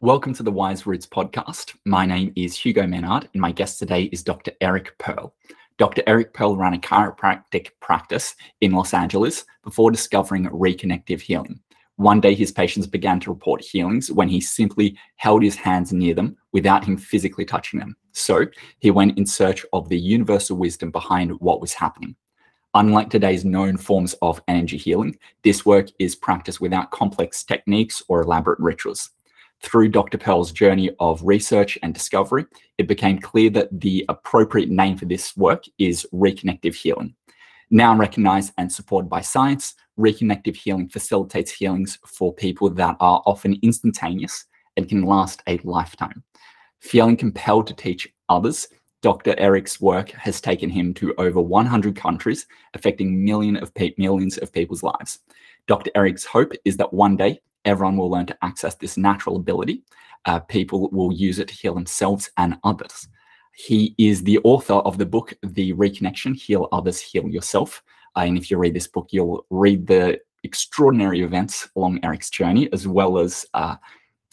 Welcome to the Wise Roots podcast. My name is Hugo Menard, and my guest today is Dr. Eric Pearl. Dr. Eric Pearl ran a chiropractic practice in Los Angeles before discovering reconnective healing. One day, his patients began to report healings when he simply held his hands near them without him physically touching them. So he went in search of the universal wisdom behind what was happening. Unlike today's known forms of energy healing, this work is practiced without complex techniques or elaborate rituals. Through Dr. Pearl's journey of research and discovery, it became clear that the appropriate name for this work is reconnective healing. Now recognized and supported by science, reconnective healing facilitates healings for people that are often instantaneous and can last a lifetime. Feeling compelled to teach others, Dr. Eric's work has taken him to over 100 countries, affecting million of millions of people's lives. Dr. Eric's hope is that one day everyone will learn to access this natural ability. Uh, people will use it to heal themselves and others. He is the author of the book, The Reconnection Heal Others, Heal Yourself. Uh, and if you read this book, you'll read the extraordinary events along Eric's journey, as well as uh,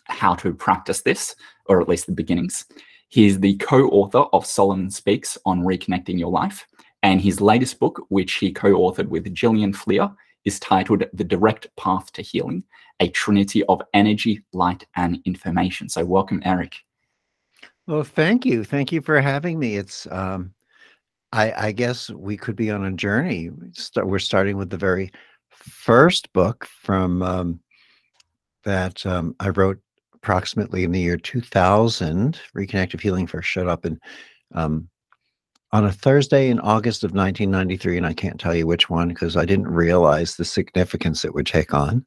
how to practice this, or at least the beginnings. He is the co author of Solomon Speaks on Reconnecting Your Life. And his latest book, which he co authored with Jillian Fleer, is titled The Direct Path to Healing A Trinity of Energy, Light, and Information. So, welcome, Eric. Well, thank you. Thank you for having me. It's, um, I, I guess we could be on a journey. We're starting with the very first book from um, that um, I wrote approximately in the year 2000. Reconnective Healing first showed up in um, on a Thursday in August of 1993, and I can't tell you which one because I didn't realize the significance it would take on.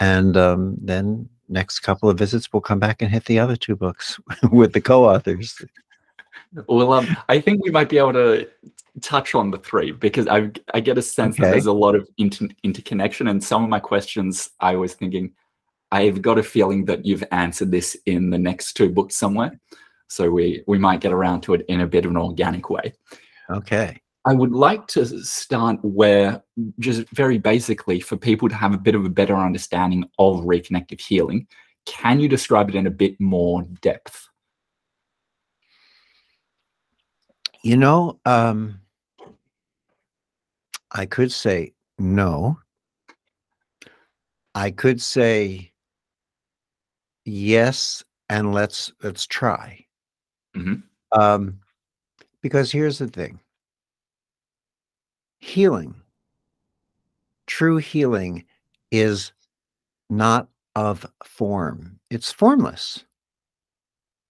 And um, then next couple of visits, we'll come back and hit the other two books with the co-authors. Well, um, I think we might be able to touch on the three because I I get a sense okay. that there's a lot of inter interconnection, and some of my questions I was thinking I've got a feeling that you've answered this in the next two books somewhere. So we we might get around to it in a bit of an organic way. Okay. I would like to start where, just very basically, for people to have a bit of a better understanding of reconnective healing, can you describe it in a bit more depth? You know, um, I could say no. I could say yes, and let's let's try. Mm-hmm. Um, because here's the thing healing, true healing is not of form, it's formless.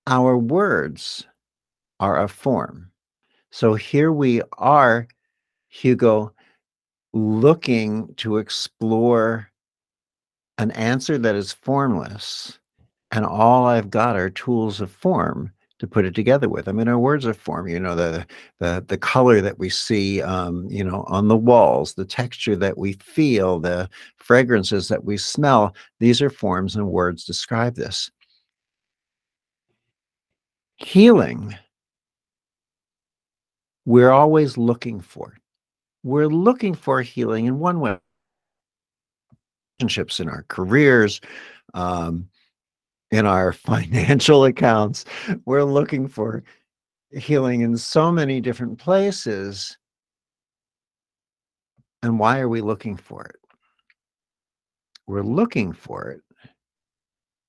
Our words are a form. So here we are, Hugo, looking to explore an answer that is formless. And all I've got are tools of form to put it together with. I mean, our words are form. You know, the the the color that we see, um, you know, on the walls, the texture that we feel, the fragrances that we smell. These are forms, and words describe this. Healing. We're always looking for. We're looking for healing in one way. Relationships in our careers, um, in our financial accounts. We're looking for healing in so many different places. And why are we looking for it? We're looking for it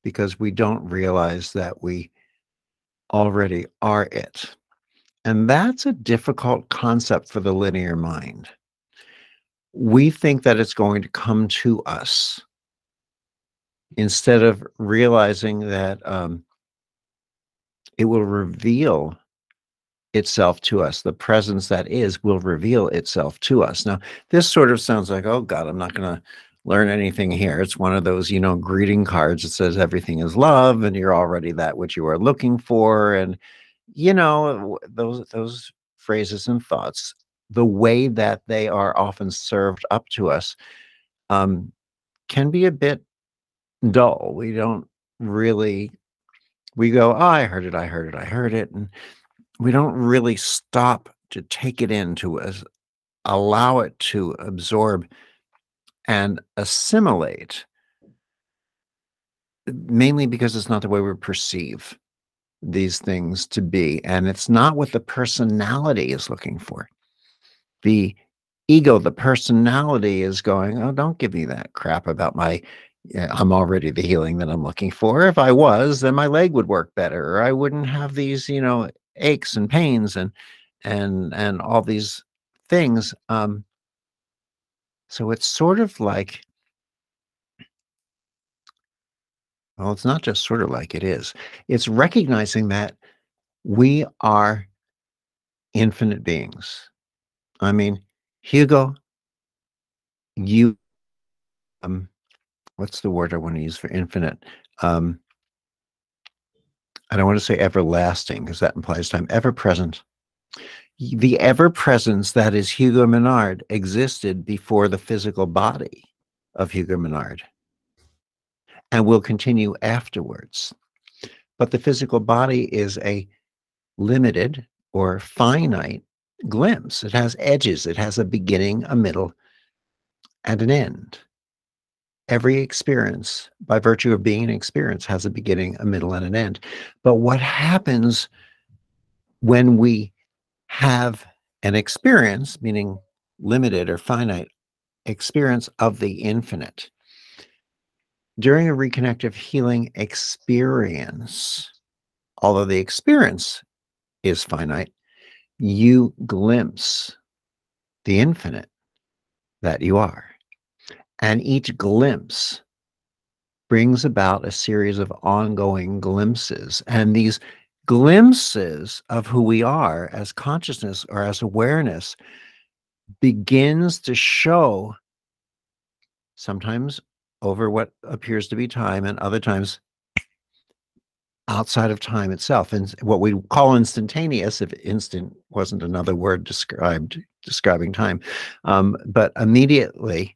because we don't realize that we already are it. And that's a difficult concept for the linear mind. We think that it's going to come to us instead of realizing that um, it will reveal itself to us. The presence that is will reveal itself to us. Now, this sort of sounds like, oh God, I'm not going to learn anything here. It's one of those, you know, greeting cards that says everything is love and you're already that which you are looking for. And, you know, those, those phrases and thoughts, the way that they are often served up to us um, can be a bit dull. We don't really, we go, oh, I heard it, I heard it, I heard it. And we don't really stop to take it in, to uh, allow it to absorb and assimilate mainly because it's not the way we perceive these things to be. And it's not what the personality is looking for. The ego, the personality is going, oh, don't give me that crap about my, I'm already the healing that I'm looking for. If I was, then my leg would work better, or I wouldn't have these, you know, aches and pains and and and all these things. Um, so it's sort of like, well, it's not just sort of like it is. It's recognizing that we are infinite beings. I mean, Hugo, you, um, what's the word I want to use for infinite? Um, I don't want to say everlasting because that implies time. Ever present the ever presence that is Hugo Menard existed before the physical body of Hugo Menard and will continue afterwards. But the physical body is a limited or finite glimpse. It has edges, it has a beginning, a middle, and an end. Every experience, by virtue of being an experience, has a beginning, a middle, and an end. But what happens when we have an experience, meaning limited or finite experience of the infinite. During a reconnective healing experience, although the experience is finite, you glimpse the infinite that you are. And each glimpse brings about a series of ongoing glimpses. And these glimpses of who we are as consciousness or as awareness begins to show sometimes over what appears to be time and other times outside of time itself and what we call instantaneous if instant wasn't another word described describing time um, but immediately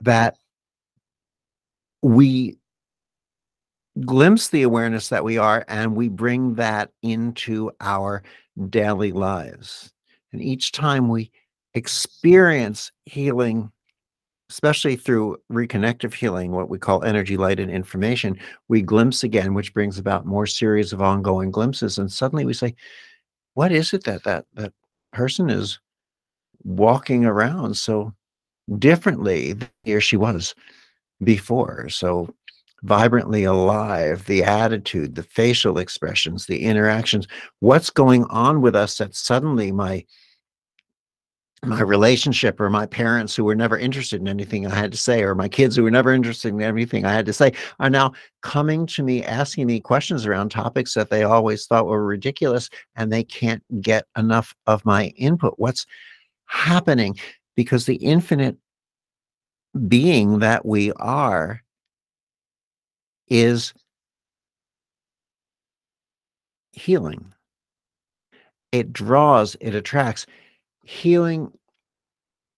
that we glimpse the awareness that we are and we bring that into our daily lives. And each time we experience healing, especially through reconnective healing, what we call energy, light, and information, we glimpse again, which brings about more series of ongoing glimpses. And suddenly we say, what is it that that, that person is walking around so differently than she was before? So vibrantly alive, the attitude, the facial expressions, the interactions, what's going on with us that suddenly my my relationship or my parents who were never interested in anything I had to say, or my kids who were never interested in anything I had to say, are now coming to me asking me questions around topics that they always thought were ridiculous and they can't get enough of my input. What's happening? Because the infinite being that we are is healing. It draws, it attracts. Healing,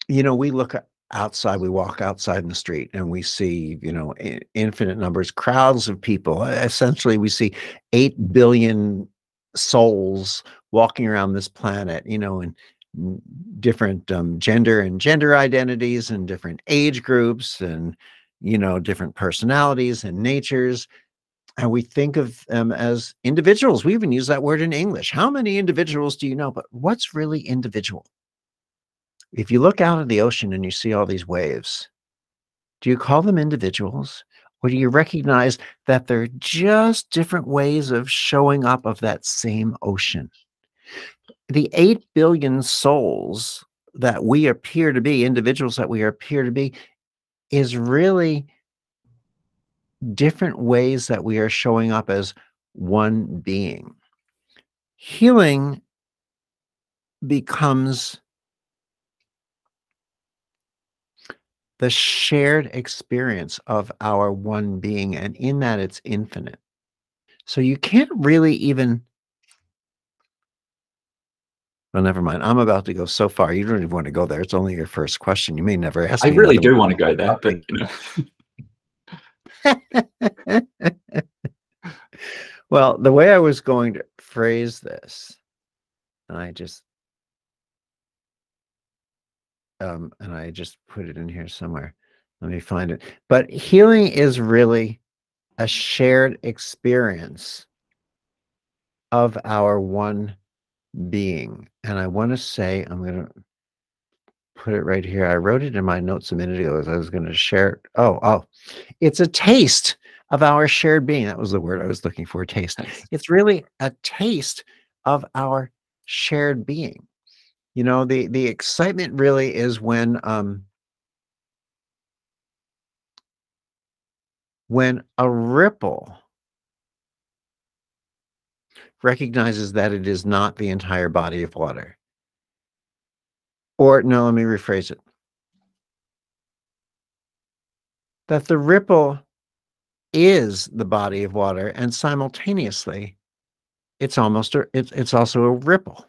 you know, we look outside, we walk outside in the street and we see, you know, infinite numbers, crowds of people. Essentially, we see 8 billion souls walking around this planet, you know, and different um, gender and gender identities and different age groups and you know, different personalities and natures. And we think of them as individuals. We even use that word in English. How many individuals do you know? But what's really individual? If you look out at the ocean and you see all these waves, do you call them individuals? Or do you recognize that they're just different ways of showing up of that same ocean? The 8 billion souls that we appear to be, individuals that we appear to be, is really different ways that we are showing up as one being. Healing becomes the shared experience of our one being, and in that it's infinite. So you can't really even. Well, never mind. I'm about to go so far. You don't even want to go there. It's only your first question. You may never ask. I really do want to go there, but you know. well, the way I was going to phrase this, and I just um, and I just put it in here somewhere. Let me find it. But healing is really a shared experience of our one being. And I want to say, I'm going to put it right here. I wrote it in my notes a minute ago as I was going to share it. Oh, oh, it's a taste of our shared being. That was the word I was looking for taste. It's really a taste of our shared being. You know, the, the excitement really is when, um, when a ripple recognizes that it is not the entire body of water. Or, no, let me rephrase it. That the ripple is the body of water, and simultaneously, it's almost a, it's, it's also a ripple.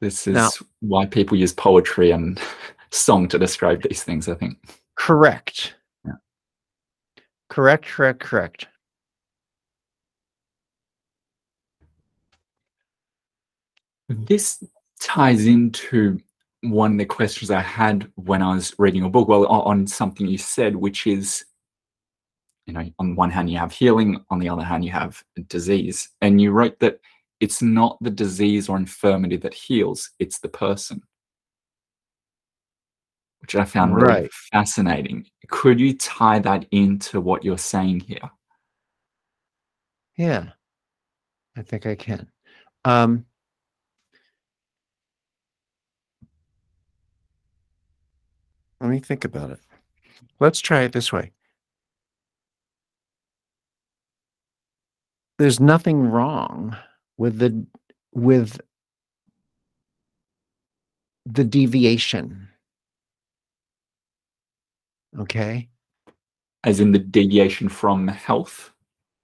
This is now, why people use poetry and song to describe these things, I think. Correct. Correct, correct, correct. This ties into one of the questions I had when I was reading your book, well, on something you said, which is, you know, on one hand you have healing, on the other hand you have disease. And you wrote that it's not the disease or infirmity that heals, it's the person. Which I found really right. fascinating. Could you tie that into what you're saying here? Yeah, I think I can. Um, Let me think about it. Let's try it this way. There's nothing wrong with the with the deviation. Okay? As in the deviation from health?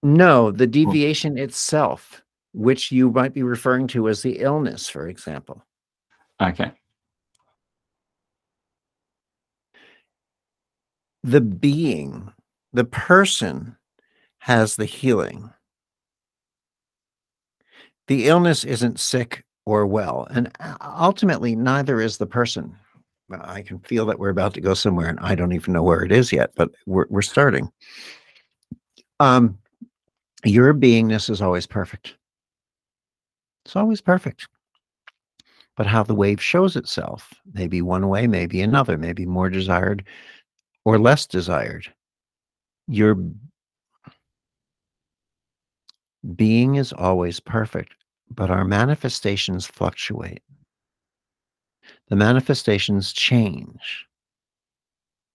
No, the oh. deviation itself, which you might be referring to as the illness, for example. Okay. the being, the person has the healing. The illness isn't sick or well, and ultimately, neither is the person. I can feel that we're about to go somewhere, and I don't even know where it is yet, but we're, we're starting. Um, your beingness is always perfect. It's always perfect. But how the wave shows itself, maybe one way, maybe another, maybe more desired, or less desired. Your being is always perfect, but our manifestations fluctuate. The manifestations change.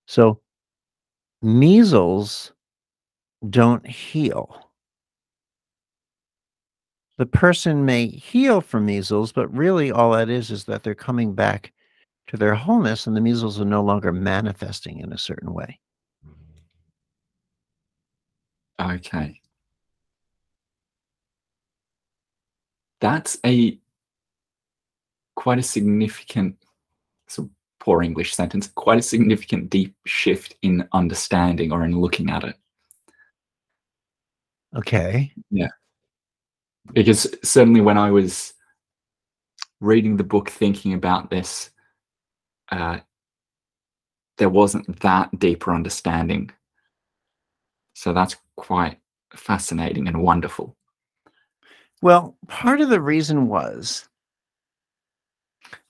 So, measles don't heal. The person may heal from measles, but really all that is is that they're coming back to their wholeness, and the measles are no longer manifesting in a certain way. Okay. That's a quite a significant, so poor English sentence, quite a significant deep shift in understanding or in looking at it. Okay. Yeah. Because certainly when I was reading the book, thinking about this, uh, there wasn't that deeper understanding. So that's quite fascinating and wonderful. Well, part of the reason was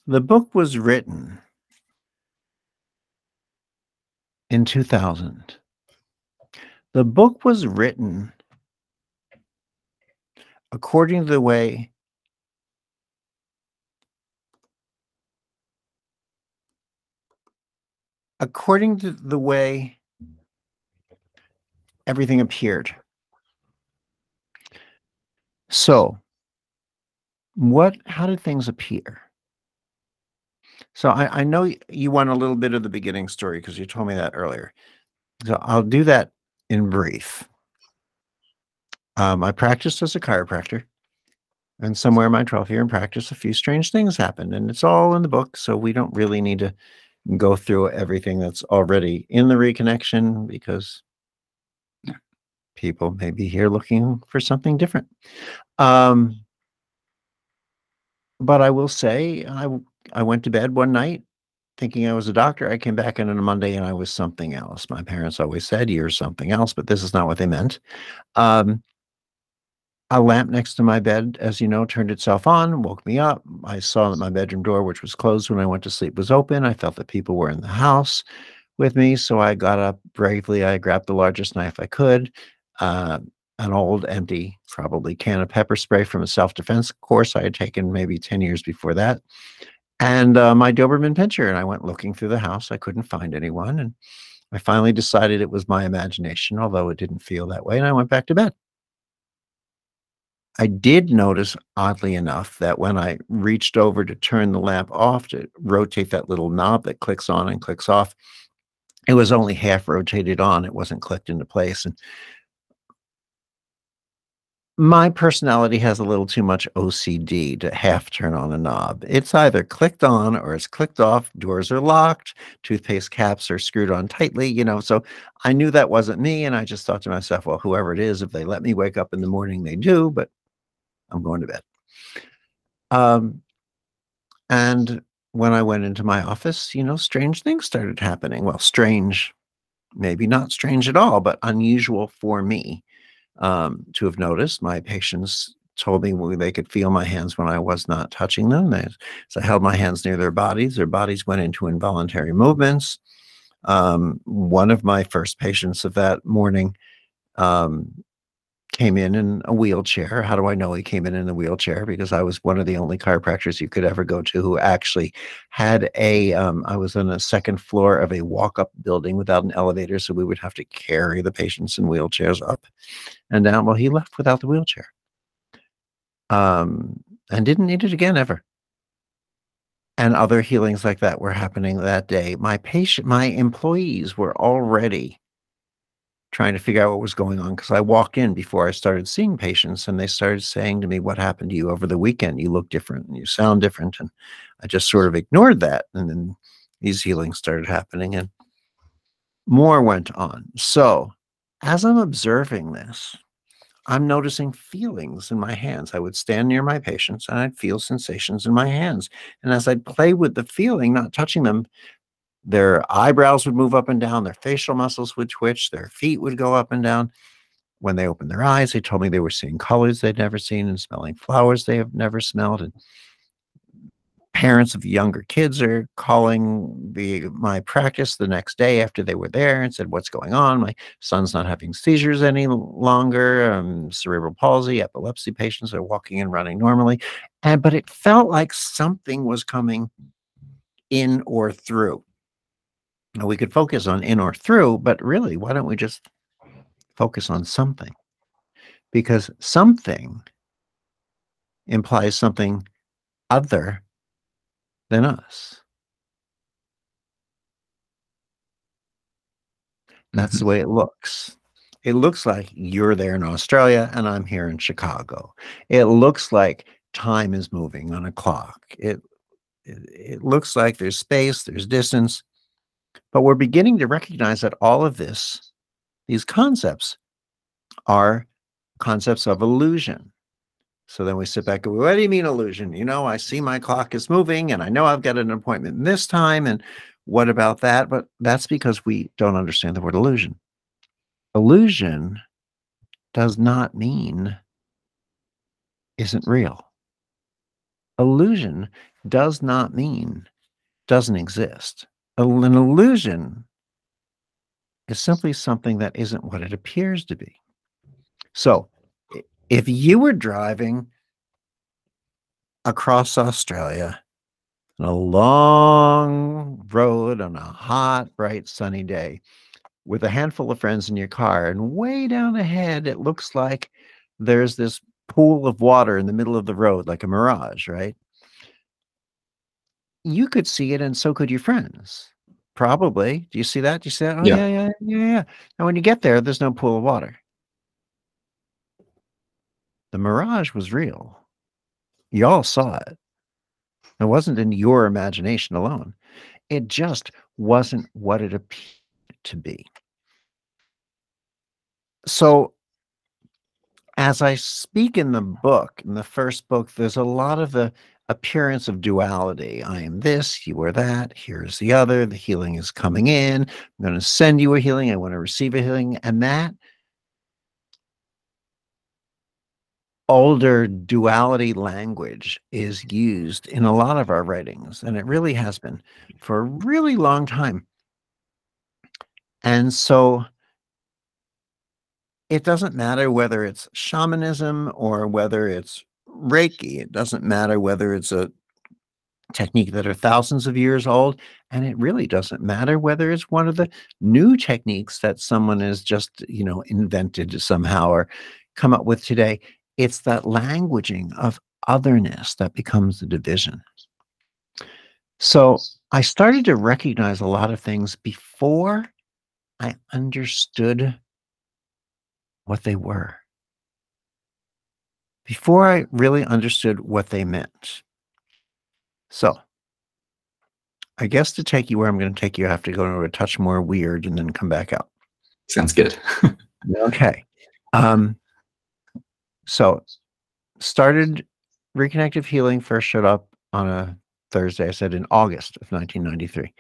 the book was written in 2000. The book was written according to the way according to the way everything appeared. So, what? How did things appear? So I, I know you want a little bit of the beginning story because you told me that earlier. So I'll do that in brief. Um, I practiced as a chiropractor, and somewhere in my 12 year in practice, a few strange things happened, and it's all in the book, so we don't really need to go through everything that's already in the reconnection because people may be here looking for something different. Um, but I will say, I I went to bed one night thinking I was a doctor. I came back in on a Monday and I was something else. My parents always said, You're something else, but this is not what they meant. Um, a lamp next to my bed, as you know, turned itself on, woke me up. I saw that my bedroom door, which was closed when I went to sleep, was open. I felt that people were in the house with me. So I got up bravely. I grabbed the largest knife I could, uh, an old empty, probably can of pepper spray from a self defense course I had taken maybe 10 years before that, and uh, my Doberman pinscher. And I went looking through the house. I couldn't find anyone. And I finally decided it was my imagination, although it didn't feel that way. And I went back to bed. I did notice, oddly enough, that when I reached over to turn the lamp off to rotate that little knob that clicks on and clicks off, it was only half rotated on. It wasn't clicked into place. And my personality has a little too much OCD to half turn on a knob. It's either clicked on or it's clicked off. Doors are locked. Toothpaste caps are screwed on tightly, you know. So I knew that wasn't me. And I just thought to myself, well, whoever it is, if they let me wake up in the morning, they do. But I'm going to bed. Um, and when I went into my office, you know, strange things started happening. Well, strange, maybe not strange at all, but unusual for me um, to have noticed. My patients told me they could feel my hands when I was not touching them. They, so I held my hands near their bodies. Their bodies went into involuntary movements. Um, one of my first patients of that morning um, came in in a wheelchair. How do I know he came in in a wheelchair? Because I was one of the only chiropractors you could ever go to who actually had a. Um, I was on a second floor of a walk-up building without an elevator, so we would have to carry the patients in wheelchairs up and down. Well, he left without the wheelchair, um, and didn't need it again ever. And other healings like that were happening that day. My patient, my employees were already trying to figure out what was going on because I walked in before I started seeing patients and they started saying to me, What happened to you over the weekend? You look different and you sound different. And I just sort of ignored that. And then these healings started happening and more went on. So as I'm observing this, I'm noticing feelings in my hands. I would stand near my patients and I'd feel sensations in my hands. And as I'd play with the feeling, not touching them, their eyebrows would move up and down, their facial muscles would twitch, their feet would go up and down. When they opened their eyes, they told me they were seeing colors they'd never seen and smelling flowers they have never smelled. And parents of younger kids are calling the my practice the next day after they were there and said, "What's going on? My son's not having seizures any longer. Um, cerebral palsy, epilepsy patients are walking and running normally." And but it felt like something was coming in or through Now we could focus on in or through, but really, why don't we just focus on something? Because something implies something other than us. That's mm-hmm. the way it looks. It looks like you're there in Australia and I'm here in Chicago. It looks like time is moving on a clock. It, it, it looks like there's space, there's distance, but we're beginning to recognize that all of this, these concepts, are concepts of illusion. So then we sit back and what do you mean illusion? You know, I see my clock is moving and I know I've got an appointment this time. And what about that? But that's because we don't understand the word illusion. Illusion does not mean isn't real. Illusion does not mean doesn't exist an illusion is simply something that isn't what it appears to be. So, if you were driving across Australia on a long road on a hot, bright, sunny day with a handful of friends in your car, and way down ahead, it looks like there's this pool of water in the middle of the road, like a mirage, right? you could see it, and so could your friends. Probably. Do you see that? Do you see that? Oh, yeah, yeah, yeah, yeah. Now, when you get there, there's no pool of water. The mirage was real. Y'all saw it. It wasn't in your imagination alone. It just wasn't what it appeared to be. So, as I speak in the book, in the first book, there's a lot of the appearance of duality. I am this, you are that, here's the other, the healing is coming in. I'm going to send you a healing, I want to receive a healing. And that older duality language is used in a lot of our writings, and it really has been for a really long time. And so it doesn't matter whether it's shamanism or whether it's Reiki, it doesn't matter whether it's a technique that are thousands of years old and it really doesn't matter whether it's one of the new techniques that someone has just you know invented somehow or come up with today it's that languaging of otherness that becomes the division. So I started to recognize a lot of things before I understood what they were. Before I really understood what they meant. So I guess to take you where I'm going to take you, I have to go into a touch more weird and then come back out. Sounds good. okay. Um, so started reconnective healing first showed up on a Thursday. I said in August of 1993.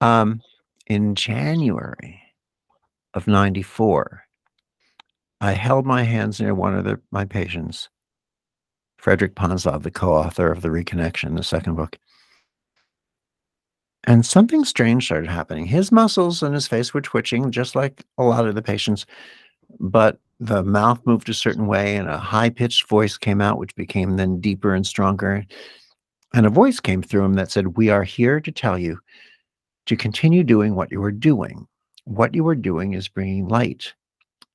Um, in January of 94, I held my hands near one of the, my patients, Frederick Ponzlov, the co-author of The Reconnection, the second book. And something strange started happening. His muscles and his face were twitching, just like a lot of the patients, but the mouth moved a certain way and a high pitched voice came out, which became then deeper and stronger. And a voice came through him that said, We are here to tell you to continue doing what you are doing. What you are doing is bringing light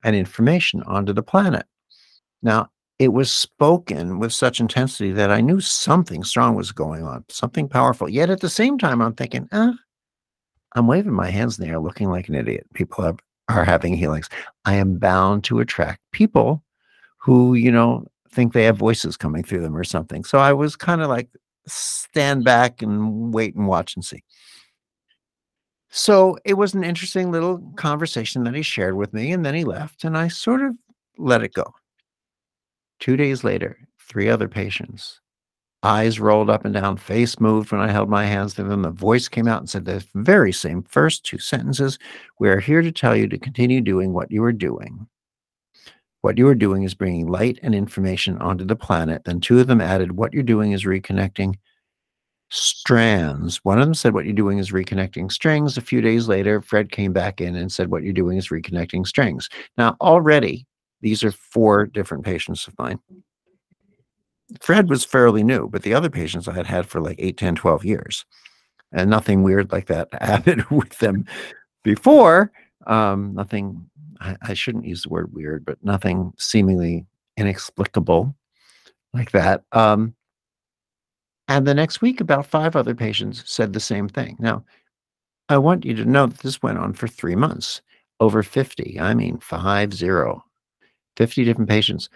and information onto the planet. Now, it was spoken with such intensity that I knew something strong was going on, something powerful. Yet at the same time, I'm thinking, eh, I'm waving my hands in the air looking like an idiot. People have are having healings. I am bound to attract people who, you know, think they have voices coming through them or something. So I was kind of like, stand back and wait and watch and see. So it was an interesting little conversation that he shared with me, and then he left, and I sort of let it go. Two days later, three other patients Eyes rolled up and down, face moved when I held my hands to them. The voice came out and said the very same first two sentences We are here to tell you to continue doing what you are doing. What you are doing is bringing light and information onto the planet. Then two of them added, What you're doing is reconnecting strands. One of them said, What you're doing is reconnecting strings. A few days later, Fred came back in and said, What you're doing is reconnecting strings. Now, already, these are four different patients of mine. Fred was fairly new, but the other patients I had had for like 8, 10, 12 years. And nothing weird like that happened with them before. Um, nothing, I, I shouldn't use the word weird, but nothing seemingly inexplicable like that. Um, and the next week, about five other patients said the same thing. Now, I want you to know that this went on for three months, over 50. I mean, five zero, 50 different patients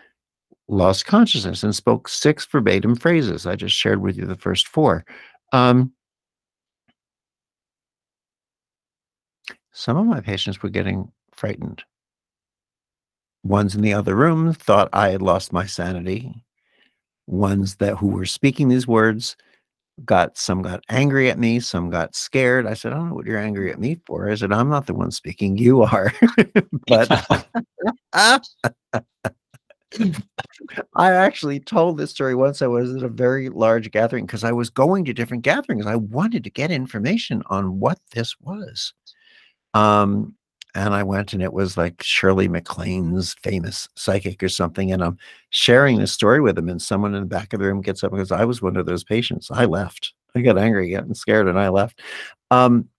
lost consciousness and spoke six verbatim phrases. I just shared with you the first four. Um, some of my patients were getting frightened. Ones in the other room thought I had lost my sanity. Ones that who were speaking these words got some got angry at me, some got scared. I said, I don't know what you're angry at me for. I said, I'm not the one speaking, you are. but I actually told this story once. I was at a very large gathering because I was going to different gatherings. I wanted to get information on what this was. Um, and I went and it was like Shirley MacLaine's famous psychic or something. And I'm sharing this story with him, and someone in the back of the room gets up goes, I was one of those patients. I left. I got angry, getting scared, and I left. Um,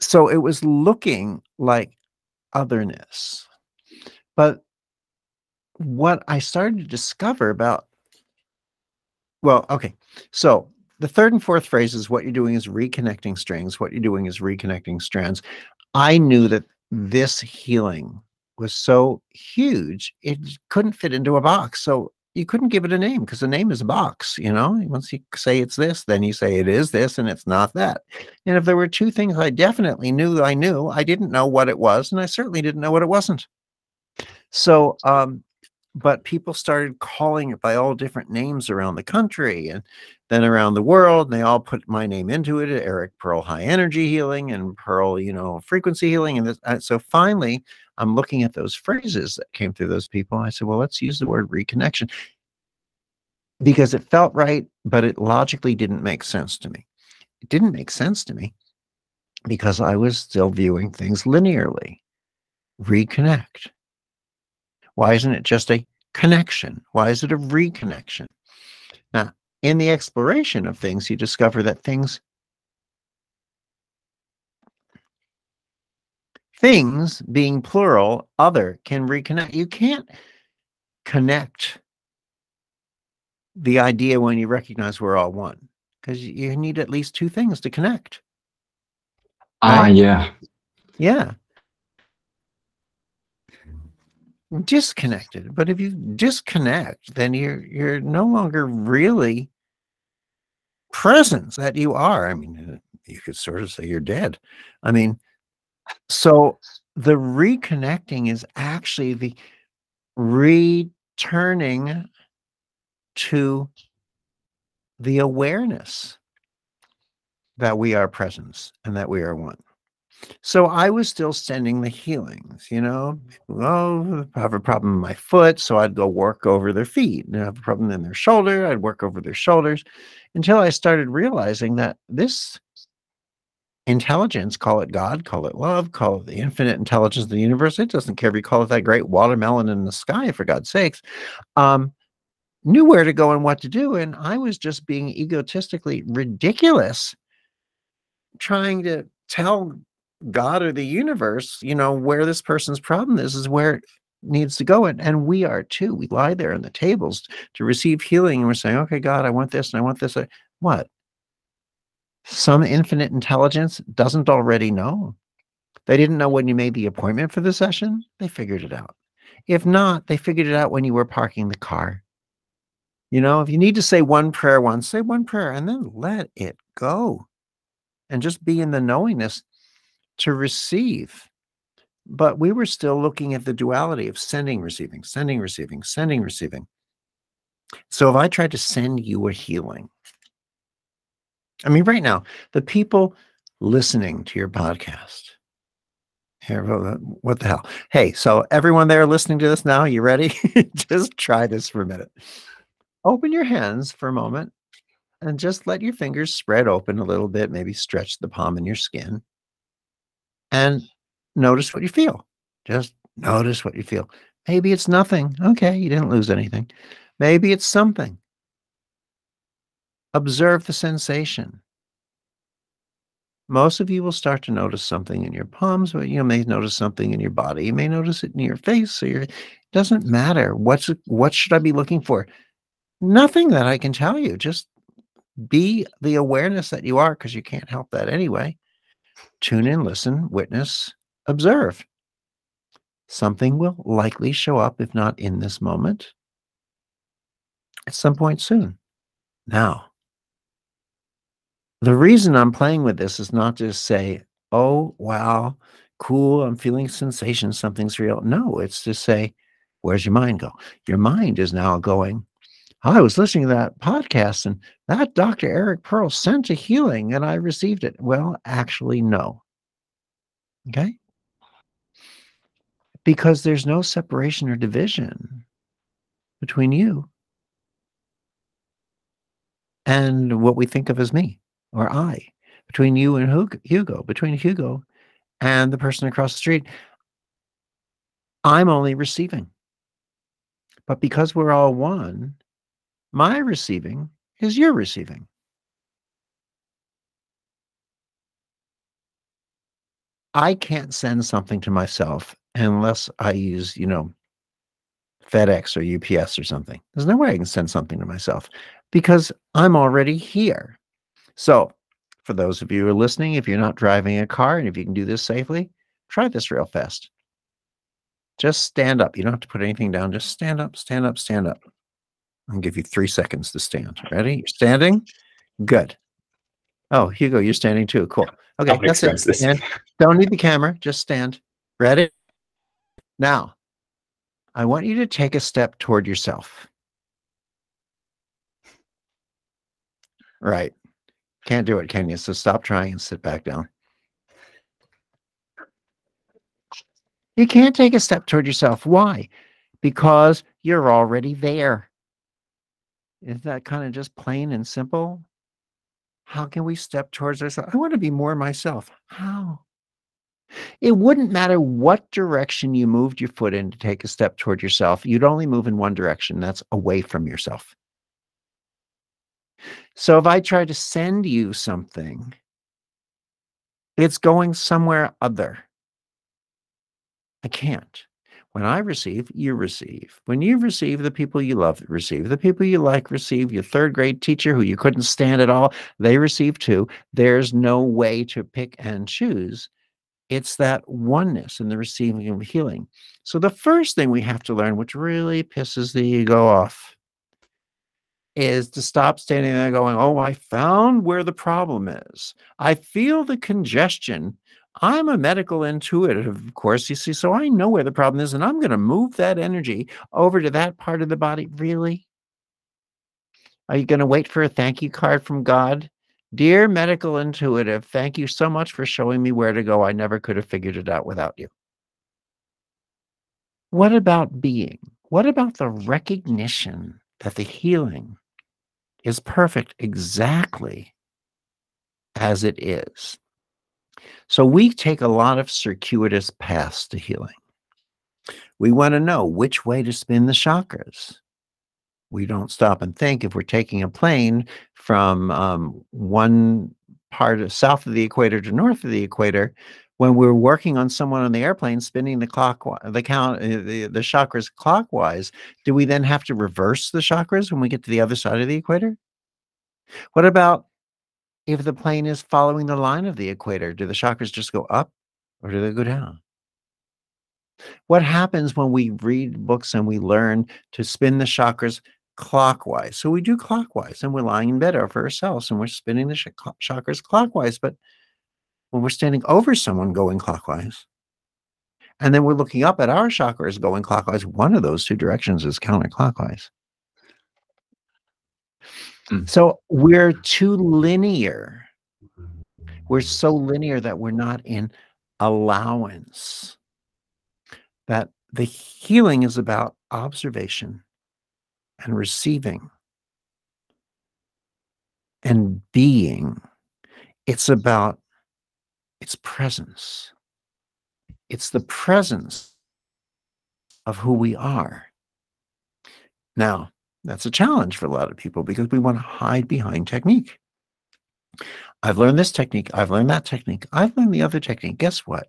so it was looking like otherness. But what I started to discover about, well, okay. So the third and fourth phrases, what you're doing is reconnecting strings. What you're doing is reconnecting strands. I knew that this healing was so huge, it couldn't fit into a box. So you couldn't give it a name because the name is a box, you know? Once you say it's this, then you say it is this and it's not that. And if there were two things I definitely knew I knew, I didn't know what it was, and I certainly didn't know what it wasn't. So um, but people started calling it by all different names around the country and then around the world. And they all put my name into it Eric Pearl High Energy Healing and Pearl, you know, Frequency Healing. And this, uh, so finally, I'm looking at those phrases that came through those people. I said, well, let's use the word reconnection because it felt right, but it logically didn't make sense to me. It didn't make sense to me because I was still viewing things linearly. Reconnect. Why isn't it just a connection? Why is it a reconnection? Now, in the exploration of things, you discover that things things being plural, other can reconnect. You can't connect the idea when you recognize we're all one because you need at least two things to connect. Ah, uh, yeah. Yeah. Disconnected. But if you disconnect, then you're you're no longer really presence that you are. I mean, uh, you could sort of say you're dead. I mean, so the reconnecting is actually the returning to the awareness that we are presence and that we are one. So I was still sending the healings, you know. Oh, I have a problem in my foot, so I'd go work over their feet. And I have a problem in their shoulder, I'd work over their shoulders until I started realizing that this intelligence, call it God, call it love, call it the infinite intelligence of the universe. It doesn't care if you call it that great watermelon in the sky, for God's sakes. Um, knew where to go and what to do. And I was just being egotistically ridiculous, trying to tell God or the universe, you know, where this person's problem is, is where it needs to go. And, and we are too. We lie there on the tables to receive healing. And we're saying, okay, God, I want this and I want this. Uh, what? Some infinite intelligence doesn't already know. They didn't know when you made the appointment for the session. They figured it out. If not, they figured it out when you were parking the car. You know, if you need to say one prayer once, say one prayer and then let it go and just be in the knowingness to receive. But we were still looking at the duality of sending, receiving, sending, receiving, sending, receiving. So if I tried to send you a healing, I mean, right now, the people listening to your podcast, here, uh, what the hell? Hey, so everyone there listening to this now, you ready? just try this for a minute. Open your hands for a moment and just let your fingers spread open a little bit, maybe stretch the palm in your skin and notice what you feel. Just notice what you feel. Maybe it's nothing. Okay, you didn't lose anything. Maybe it's something. Observe the sensation. Most of you will start to notice something in your palms, but you may notice something in your body. You may notice it in your face. Or your, it doesn't matter. What's what should I be looking for? Nothing that I can tell you. Just be the awareness that you are, because you can't help that anyway. Tune in, listen, witness, observe. Something will likely show up, if not in this moment, at some point soon. Now, the reason I'm playing with this is not to say, oh, wow, cool, I'm feeling sensation, something's real. No, it's to say, where's your mind go? Your mind is now going, I was listening to that podcast and that Dr. Eric Pearl sent a healing and I received it. Well, actually, no. Okay. Because there's no separation or division between you and what we think of as me or I, between you and Hugo, between Hugo and the person across the street. I'm only receiving. But because we're all one, my receiving is your receiving. I can't send something to myself unless I use, you know, FedEx or UPS or something. There's no way I can send something to myself because I'm already here. So, for those of you who are listening, if you're not driving a car and if you can do this safely, try this real fast. Just stand up. You don't have to put anything down. Just stand up, stand up, stand up. I'll give you three seconds to stand. Ready? You're standing? Good. Oh, Hugo, you're standing too. Cool. Okay, that's it. And don't need the camera. Just stand. Ready? Now, I want you to take a step toward yourself. Right. Can't do it, can you? So stop trying and sit back down. You can't take a step toward yourself. Why? Because you're already there. Is that kind of just plain and simple? How can we step towards ourselves? I want to be more myself. How? It wouldn't matter what direction you moved your foot in to take a step toward yourself. You'd only move in one direction. That's away from yourself. So if I try to send you something, it's going somewhere other. I can't. When I receive, you receive. When you receive, the people you love receive. The people you like receive. Your third grade teacher who you couldn't stand at all, they receive too. There's no way to pick and choose. It's that oneness in the receiving of healing. So the first thing we have to learn, which really pisses the ego off, is to stop standing there going, Oh, I found where the problem is. I feel the congestion. I'm a medical intuitive, of course, you see, so I know where the problem is, and I'm going to move that energy over to that part of the body. Really? Are you going to wait for a thank you card from God? Dear medical intuitive, thank you so much for showing me where to go. I never could have figured it out without you. What about being? What about the recognition that the healing is perfect exactly as it is? So we take a lot of circuitous paths to healing. We want to know which way to spin the chakras. We don't stop and think if we're taking a plane from um, one part of south of the equator to north of the equator. When we're working on someone on the airplane, spinning the clock, the count, uh, the, the chakras clockwise, do we then have to reverse the chakras when we get to the other side of the equator? What about if the plane is following the line of the equator, do the chakras just go up or do they go down? What happens when we read books and we learn to spin the chakras clockwise? So we do clockwise and we're lying in bed over ourselves and we're spinning the chakras clockwise. But when we're standing over someone going clockwise, and then we're looking up at our chakras going clockwise, one of those two directions is counterclockwise. Mm. So we're too linear. We're so linear that we're not in allowance. That the healing is about observation and receiving and being. It's about its presence. It's the presence of who we are. Now, that's a challenge for a lot of people because we want to hide behind technique. I've learned this technique. I've learned that technique. I've learned the other technique. Guess what?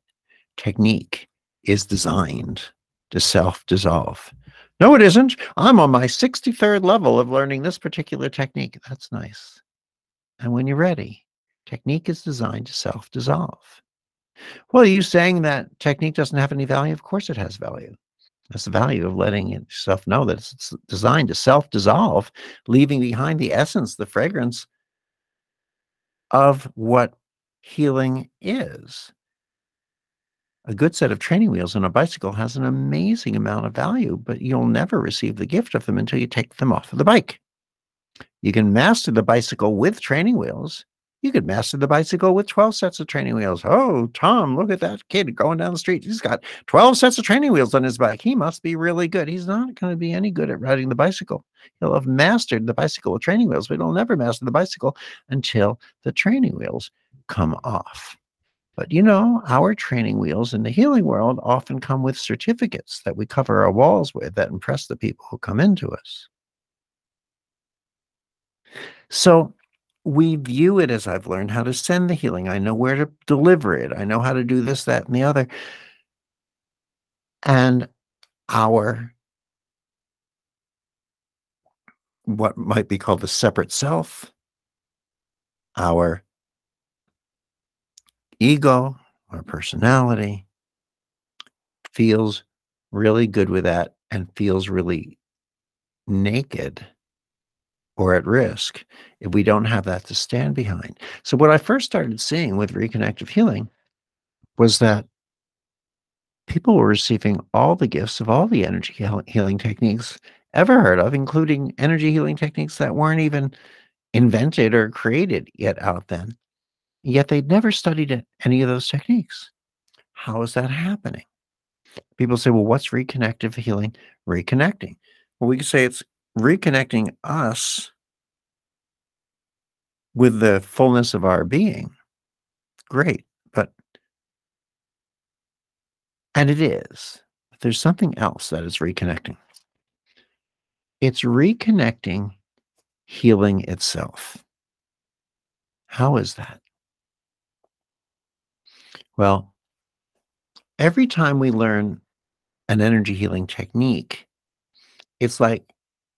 Technique is designed to self dissolve. No, it isn't. I'm on my 63rd level of learning this particular technique. That's nice. And when you're ready, technique is designed to self dissolve. Well, are you saying that technique doesn't have any value? Of course it has value. That's the value of letting yourself know that it's designed to self dissolve, leaving behind the essence, the fragrance of what healing is. A good set of training wheels on a bicycle has an amazing amount of value, but you'll never receive the gift of them until you take them off of the bike. You can master the bicycle with training wheels you could master the bicycle with 12 sets of training wheels. Oh, Tom, look at that kid going down the street. He's got 12 sets of training wheels on his bike. He must be really good. He's not going to be any good at riding the bicycle. He'll have mastered the bicycle with training wheels, but he'll never master the bicycle until the training wheels come off. But you know, our training wheels in the healing world often come with certificates that we cover our walls with that impress the people who come into us. So we view it as I've learned how to send the healing. I know where to deliver it. I know how to do this, that, and the other. And our what might be called the separate self, our ego, our personality feels really good with that and feels really naked or at risk if we don't have that to stand behind. So, what I first started seeing with reconnective healing was that people were receiving all the gifts of all the energy healing techniques ever heard of, including energy healing techniques that weren't even invented or created yet out then. Yet they'd never studied any of those techniques. How is that happening? People say, well, what's reconnective healing? Reconnecting. Well, we could say it's reconnecting us with the fullness of our being. Great. But, and it is. But there's something else that is reconnecting. It's reconnecting healing itself. How is that? Well, every time we learn an energy healing technique, it's like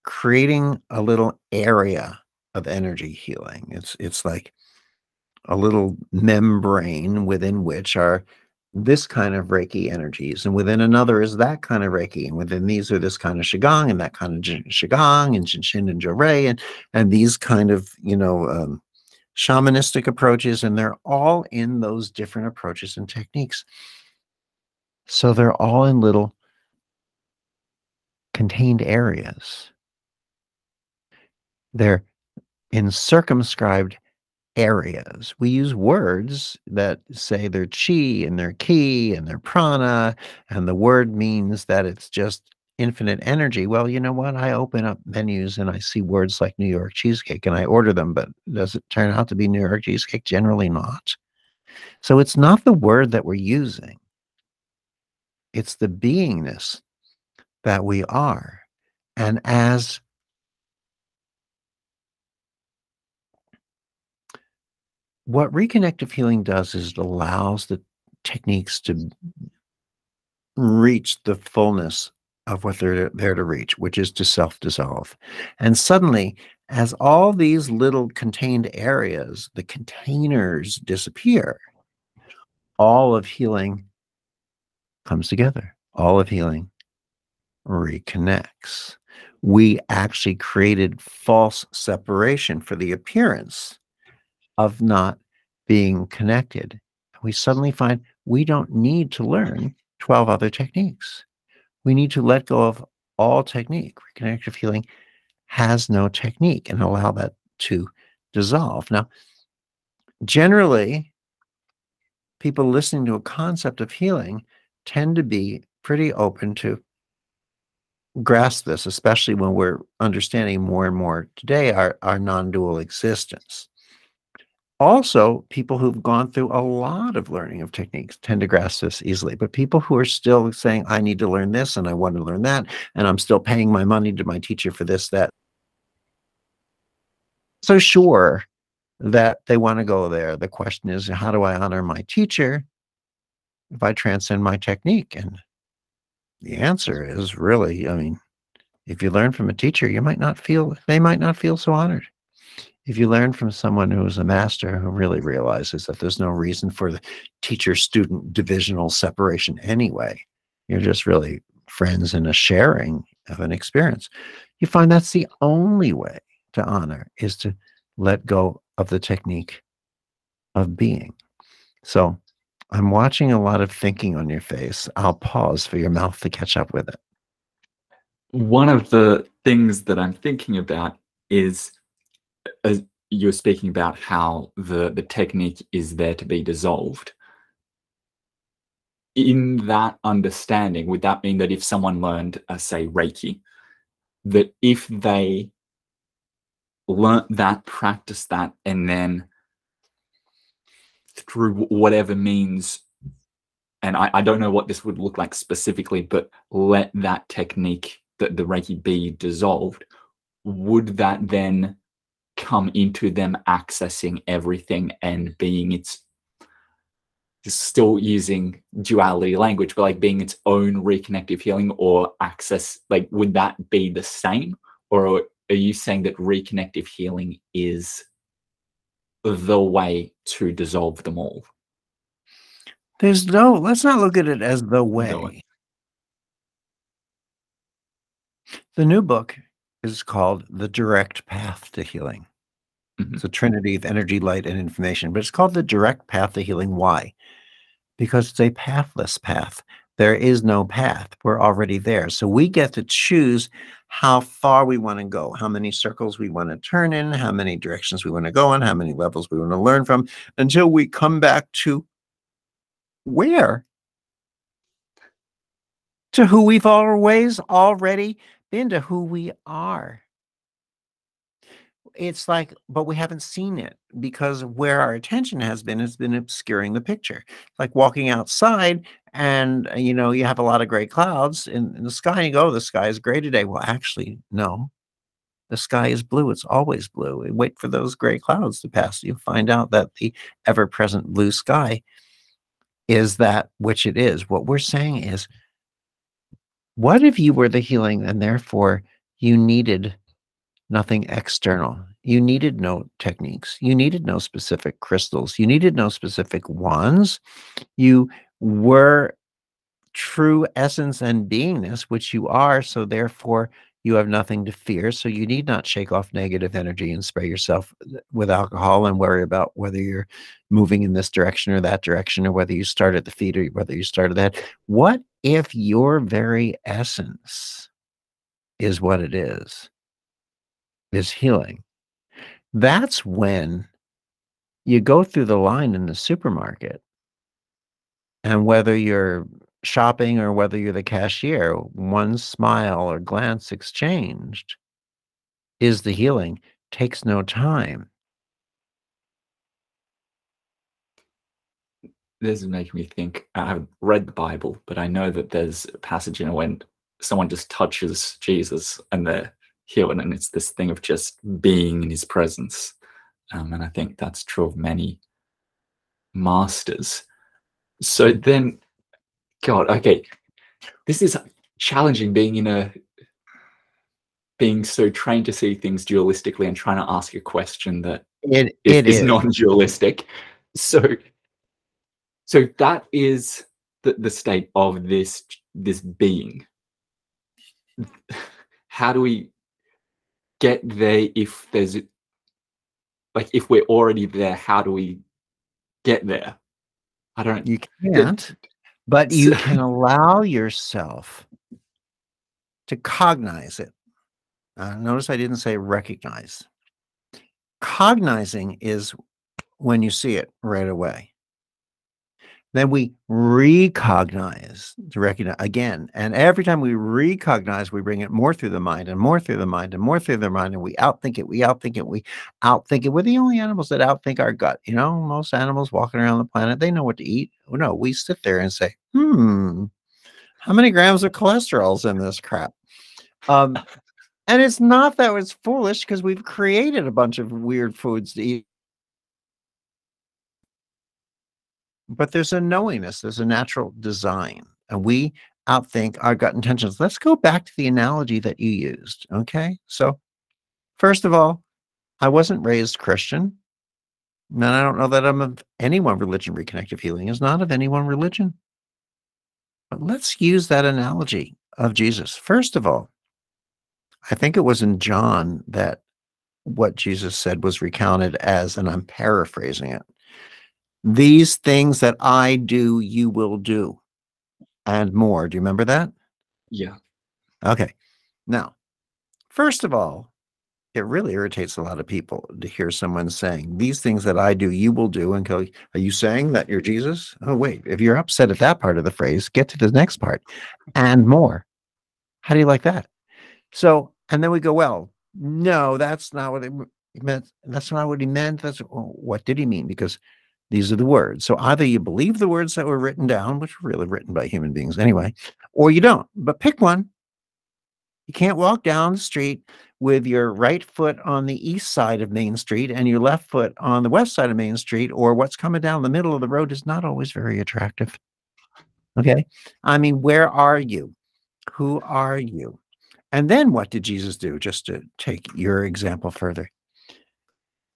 creating a little area of energy healing. It's it's like a little membrane within which are this kind of Reiki energies, and within another is that kind of Reiki, and within these are this kind of Qigong and that kind of Qigong and Jinshin and Johrei, and and these kind of you know um, shamanistic approaches, and they're all in those different approaches and techniques. So they're all in little contained areas. They're in circumscribed areas. We use words that say they're chi and they're ki and they're prana, and the word means that it's just infinite energy. Well, you know what? I open up menus and I see words like New York cheesecake and I order them, but does it turn out to be New York cheesecake? Generally not. So it's not the word that we're using, it's the beingness that we are. And as what reconnective healing does is it allows the techniques to reach the fullness of what they're there to reach, which is to self dissolve. And suddenly, as all these little contained areas, the containers disappear, all of healing comes together. All of healing reconnects. We actually created false separation for the appearance of not being connected. We suddenly find we don't need to learn 12 other techniques. We need to let go of all technique. Reconnective healing has no technique and allow that to dissolve. Now, generally, people listening to a concept of healing tend to be pretty open to grasp this, especially when we're understanding more and more today our, our non dual existence. Also, people who've gone through a lot of learning of techniques tend to grasp this easily. But people who are still saying, I need to learn this and I want to learn that, and I'm still paying my money to my teacher for this, that. So sure that they want to go there. The question is, how do I honor my teacher if I transcend my technique? And the answer is really, I mean, if you learn from a teacher, you might not feel, they might not feel so honored if you learn from someone who is a master who really realizes that there's no reason for the teacher student divisional separation anyway, you're just really friends in a sharing of an experience, you find that's the only way to honor is to let go of the technique of being. So I'm watching a lot of thinking on your face. I'll pause for your mouth to catch up with it. One of the things that I'm thinking about is as you're speaking about how the the technique is there to be dissolved. In that understanding would that mean that if someone learned uh, say reiki that if they learnt that practice that and then through whatever means and I, I don't know what this would look like specifically but let that technique that the reiki be dissolved would that then come into them accessing everything and being its still using duality language, but like being its own reconnective healing or access, like would that be the same? Or are you saying that reconnective healing is the way to dissolve them all? There's no, let's not look at it as the way. No. The new book is called The Direct Path to Healing. Mm-hmm. It's a trinity of energy, light, and information, but it's called the direct path to healing. Why? Because it's a pathless path. There is no path. We're already there. So we get to choose how far we want to go, how many circles we want to turn in, how many directions we want to go in, how many levels we want to learn from until we come back to where? To who we've always already been, to who we are it's like, but we haven't seen it because where our attention has been has been obscuring the picture. Like walking outside and uh, you know, you have a lot of gray clouds in, in the sky, and you go, oh, the sky is gray today. Well, actually, no. The sky is blue. It's always blue. wait for those gray clouds to pass. You'll find out that the ever-present blue sky is that which it is. What we're saying is, what if you were the healing and therefore you needed nothing external. You needed no techniques. You needed no specific crystals. You needed no specific wands. You were true essence and beingness, which you are. So therefore, you have nothing to fear. So you need not shake off negative energy and spray yourself uh, with alcohol and worry about whether you're moving in this direction or that direction, or whether you start at the feet or whether you start at head. What if your very essence is what it is? Is healing. That's when you go through the line in the supermarket, and whether you're shopping or whether you're the cashier, one smile or glance exchanged is the healing, takes no time. This is making me think. I haven't read the Bible, but I know that there's a passage in it when someone just touches Jesus and they're healing, and it's this thing of just being in his presence. Um, and I think that's true of many masters. So then, God, okay, this is challenging being in a being so trained to see things dualistically and trying to ask a question that it, it is, is non-dualistic. So, so that is the, the state of this this being. How do we get there if there's like if we're already there how do we get there? I don't you can't but you can allow yourself to cognize it. Uh, notice i didn't say recognize. Cognizing is when you see it right away then we recognize to recognize again. And every time we recognize, we bring it more through the mind and more through the mind and more through the mind. And we outthink it, we outthink it, we outthink it. We're the only animals that outthink our gut. You know, most animals walking around the planet, they know what to eat. No, we sit there and say, hmm, how many grams of cholesterol's in this crap? Um, and it's not that it's foolish because we've created a bunch of weird foods to eat but there's a knowingness, there's a natural design, and we outthink our gut intentions. Let's go back to the analogy that you used. Okay. So, first of all, I wasn't raised Christian. And I don't know that I'm of any one religion. Reconnective healing is not of any one religion. But let's use that analogy of Jesus. First of all, I think it was in John that what Jesus said was recounted as, and I'm paraphrasing it, these things that I do, you will do, and more. Do you remember that? Yeah. Okay. Now, first of all, it really irritates a lot of people to hear someone saying, These things that I do, you will do. And go, Are you saying that you're Jesus? Oh, wait. If you're upset at that part of the phrase, get to the next part and more. How do you like that? So, and then we go, Well, no, that's not what it meant. That's not what he meant. That's oh, what did he mean? Because these are the words. So either you believe the words that were written down, which were really written by human beings anyway, or you don't. But pick one. You can't walk down the street with your right foot on the east side of Main Street and your left foot on the west side of Main Street, or what's coming down the middle of the road is not always very attractive. Okay. I mean, where are you? Who are you? And then what did Jesus do? Just to take your example further,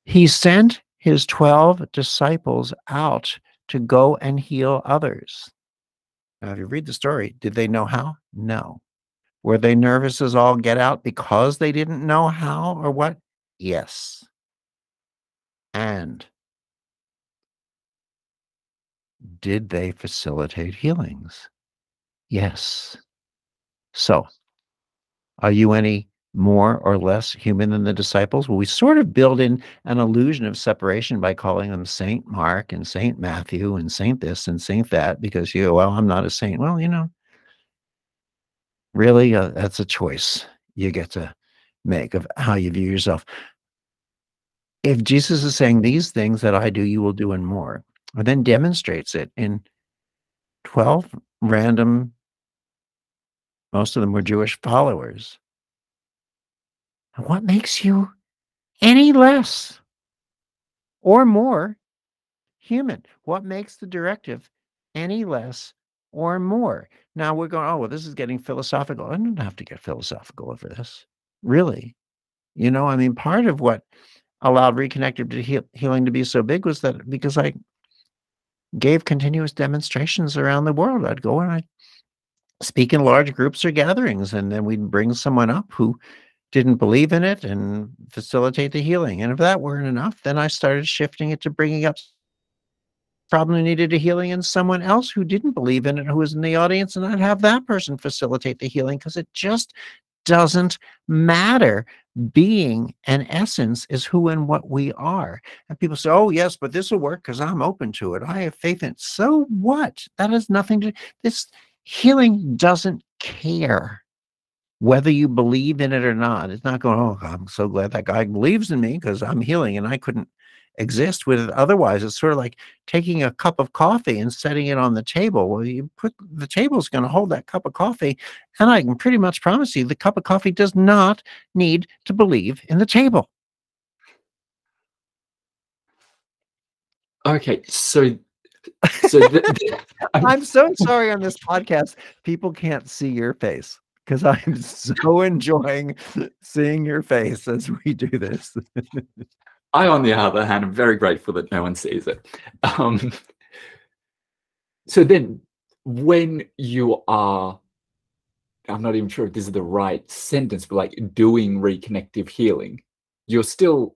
he sent his 12 disciples out to go and heal others. Now, if you read the story, did they know how? No. Were they nervous as all get out because they didn't know how or what? Yes. And did they facilitate healings? Yes. So, are you any more or less human than the disciples? Well, we sort of build in an illusion of separation by calling them Saint Mark and Saint Matthew and Saint this and Saint that because you, well, I'm not a saint. Well, you know, really, uh, that's a choice you get to make of how you view yourself. If Jesus is saying these things that I do, you will do and more, and then demonstrates it in 12 random, most of them were Jewish followers what makes you any less or more human? What makes the directive any less or more? Now we're going, oh, well, this is getting philosophical. I don't have to get philosophical over this. Really. You know, I mean, part of what allowed reconnected heal, healing to be so big was that because I gave continuous demonstrations around the world. I'd go and I'd speak in large groups or gatherings, and then we'd bring someone up who didn't believe in it and facilitate the healing. And if that weren't enough, then I started shifting it to bringing up problem needed a healing in someone else who didn't believe in it, who was in the audience, and I'd have that person facilitate the healing because it just doesn't matter. Being and essence is who and what we are. And people say, oh, yes, but this will work because I'm open to it. I have faith in it. So what? That has nothing to, this healing doesn't care whether you believe in it or not. It's not going, oh, I'm so glad that guy believes in me because I'm healing and I couldn't exist with it otherwise. It's sort of like taking a cup of coffee and setting it on the table. Well, you put the table is going to hold that cup of coffee, and I can pretty much promise you the cup of coffee does not need to believe in the table. Okay, so so I'm so sorry on this podcast. People can't see your face because I'm so enjoying seeing your face as we do this. I, on the other hand, am very grateful that no one sees it. Um, so then, when you are, I'm not even sure if this is the right sentence, but like doing reconnective healing, you're still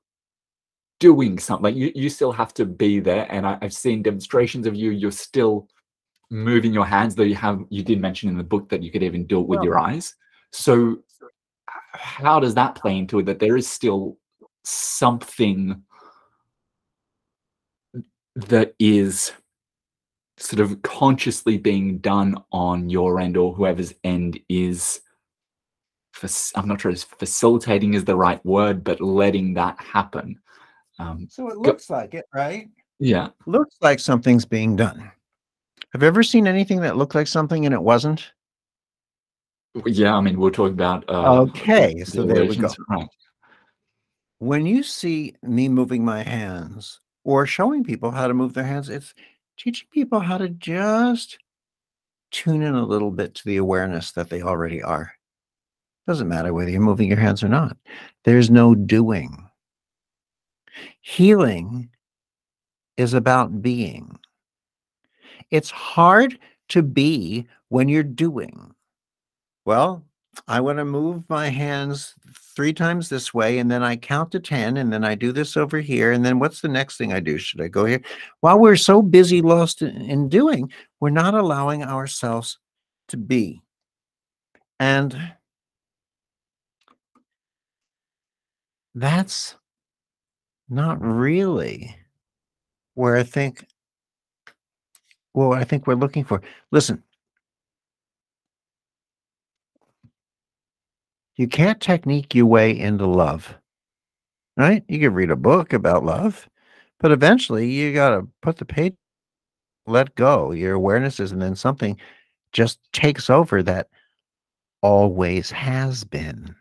doing something. You, you still have to be there. And I, I've seen demonstrations of you, you're still moving your hands though you have you did mention in the book that you could even do it with your eyes. So how does that play into it that there is still something that is sort of consciously being done on your end or whoever's end is i'm not sure if facilitating is the right word but letting that happen. Um, so it looks go, like it right? Yeah. Looks like something's being done have you ever seen anything that looked like something and it wasn't? Yeah, I mean, we're talking about. Uh, okay, so there we go. Right. When you see me moving my hands or showing people how to move their hands, it's teaching people how to just tune in a little bit to the awareness that they already are. Doesn't matter whether you're moving your hands or not. There's no doing. Healing is about being. It's hard to be when you're doing. Well, I want to move my hands three times this way, and then I count to 10, and then I do this over here. And then what's the next thing I do? Should I go here? While we're so busy, lost in doing, we're not allowing ourselves to be. And that's not really where I think well, I think we're looking for. Listen, you can't technique your way into love, right? You can read a book about love, but eventually you got to put the page, let go. Your awareness is, and then something just takes over that always has been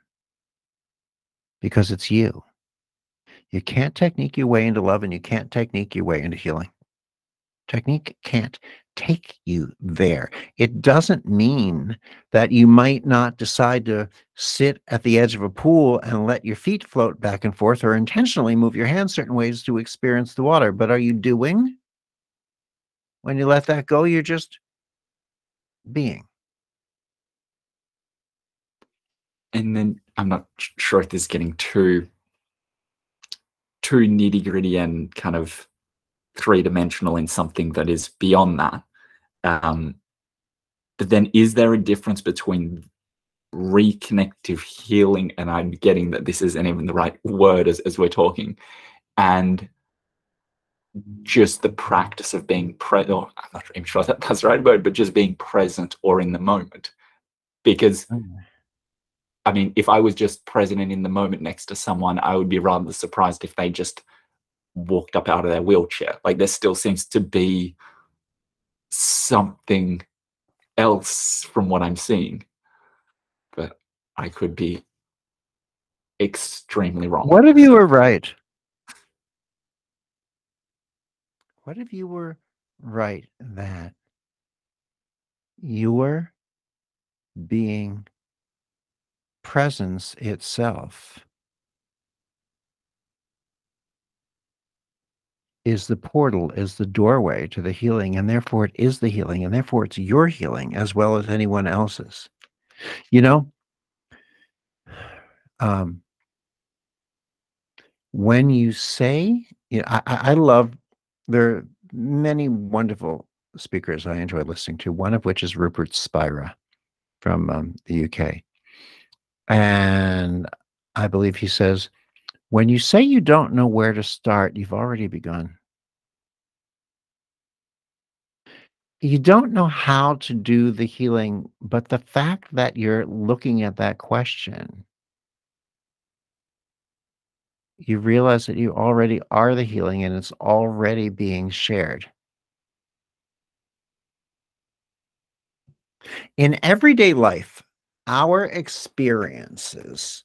because it's you. You can't technique your way into love and you can't technique your way into healing. Technique can't take you there. It doesn't mean that you might not decide to sit at the edge of a pool and let your feet float back and forth or intentionally move your hands certain ways to experience the water. But are you doing? When you let that go, you're just being. And then I'm not sure if this is getting too too nitty gritty and kind of three dimensional in something that is beyond that. Um, but then is there a difference between reconnective healing and i'm getting that this isn't even the right word as, as we're talking and just the practice of being present i'm not even sure that that's the right word but just being present or in the moment because mm. i mean if i was just present and in the moment next to someone i would be rather surprised if they just walked up out of their wheelchair. Like there still seems to be something else from what i'm seeing but i could be extremely wrong what if you were right? What if you were right that your being presence itself is the portal, is the doorway to the healing, and therefore it is the healing, and therefore it's your healing as well as anyone else's. You know, um, when you say, you know, I, I love there are many wonderful speakers I enjoy listening to, one of which is Rupert Spira from um, the UK. And I believe he says, when you say you don't know where to start, you've already begun. You don't know how to do the healing, but the fact that you're looking at that question you realize that you already are the healing and it's already being shared. In everyday life, our experiences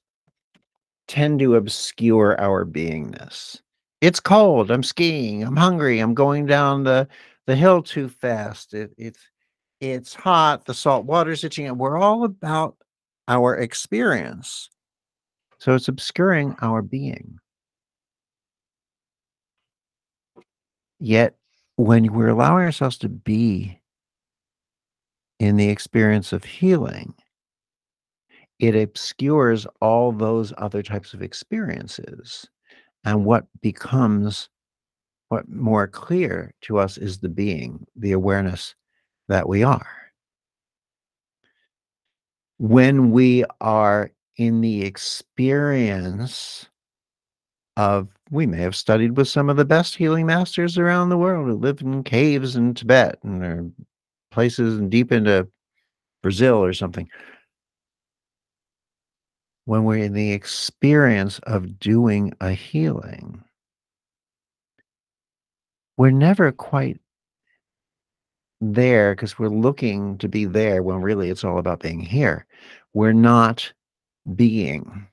tend to obscure our beingness. It's cold. I'm skiing. I'm hungry. I'm going down the, the hill too fast. It, it's it's hot. The salt water's itching. And we're all about our experience. So it's obscuring our being. Yet, when we're allowing ourselves to be in the experience of healing, it obscures all those other types of experiences. And what becomes what more clear to us is the being, the awareness that we are. When we are in the experience of we may have studied with some of the best healing masters around the world who live in caves in Tibet and are places deep into Brazil or something. When we're in the experience of doing a healing, we're never quite there because we're looking to be there when really it's all about being here. We're not being.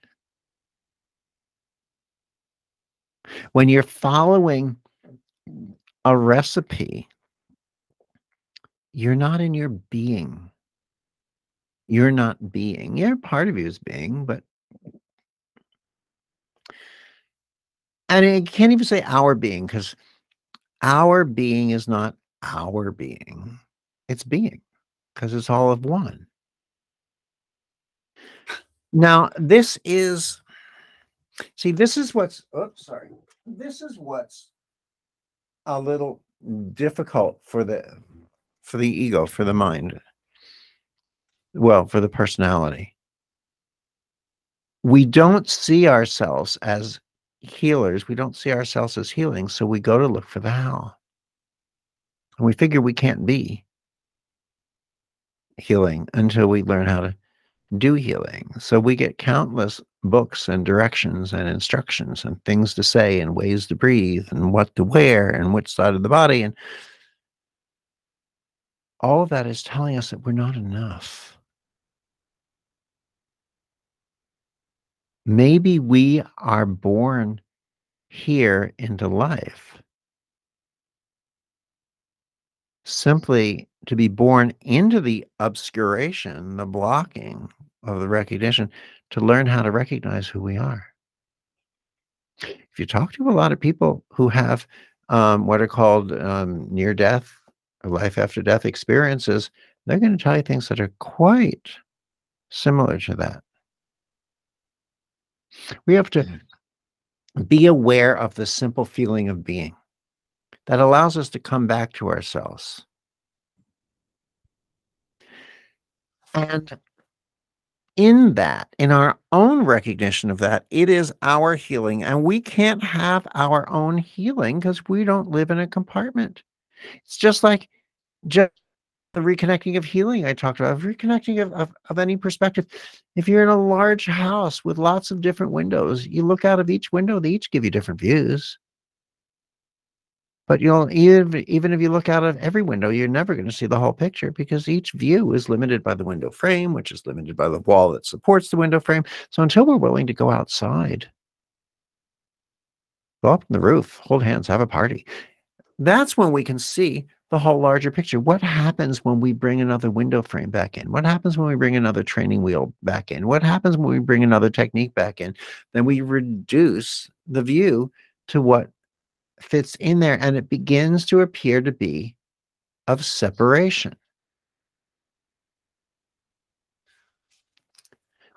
When you're following a recipe, you're not in your being. You're not being. You're part of you is being, but and I can't even say our being because our being is not our being. It's being because it's all of one. Now, this is See, this is what's, oops, sorry. This is what's a little difficult for the for the ego, for the mind. Well, for the personality. We don't see ourselves as healers. We don't see ourselves as healing. So we go to look for the how. And we figure we can't be healing until we learn how to do healing. So we get countless books and directions and instructions and things to say and ways to breathe and what to wear and which side of the body. And all of that is telling us that we're not enough. Maybe we are born here into life simply to be born into the obscuration, the blocking of the recognition, to learn how to recognize who we are. If you talk to a lot of people who have um, what are called um, near death or life after death experiences, they're going to tell you things that are quite similar to that. We have to mm. be aware of the simple feeling of being that allows us to come back to ourselves. And in that, in our own recognition of that, it is our healing. And we can't have our own healing because we don't live in a compartment. It's just like just the reconnecting of healing I talked about, of reconnecting of, of, of, any perspective. If you're in a large house with lots of different windows, you look out of each window, they each give you different views. But you'll even even if you look out of every window, you're never going to see the whole picture because each view is limited by the window frame, which is limited by the wall that supports the window frame. So until we're willing to go outside, go up on the roof, hold hands, have a party, that's when we can see the whole larger picture. What happens when we bring another window frame back in? What happens when we bring another training wheel back in? What happens when we bring another technique back in? Then we reduce the view to what fits in there and it begins to appear to be of separation.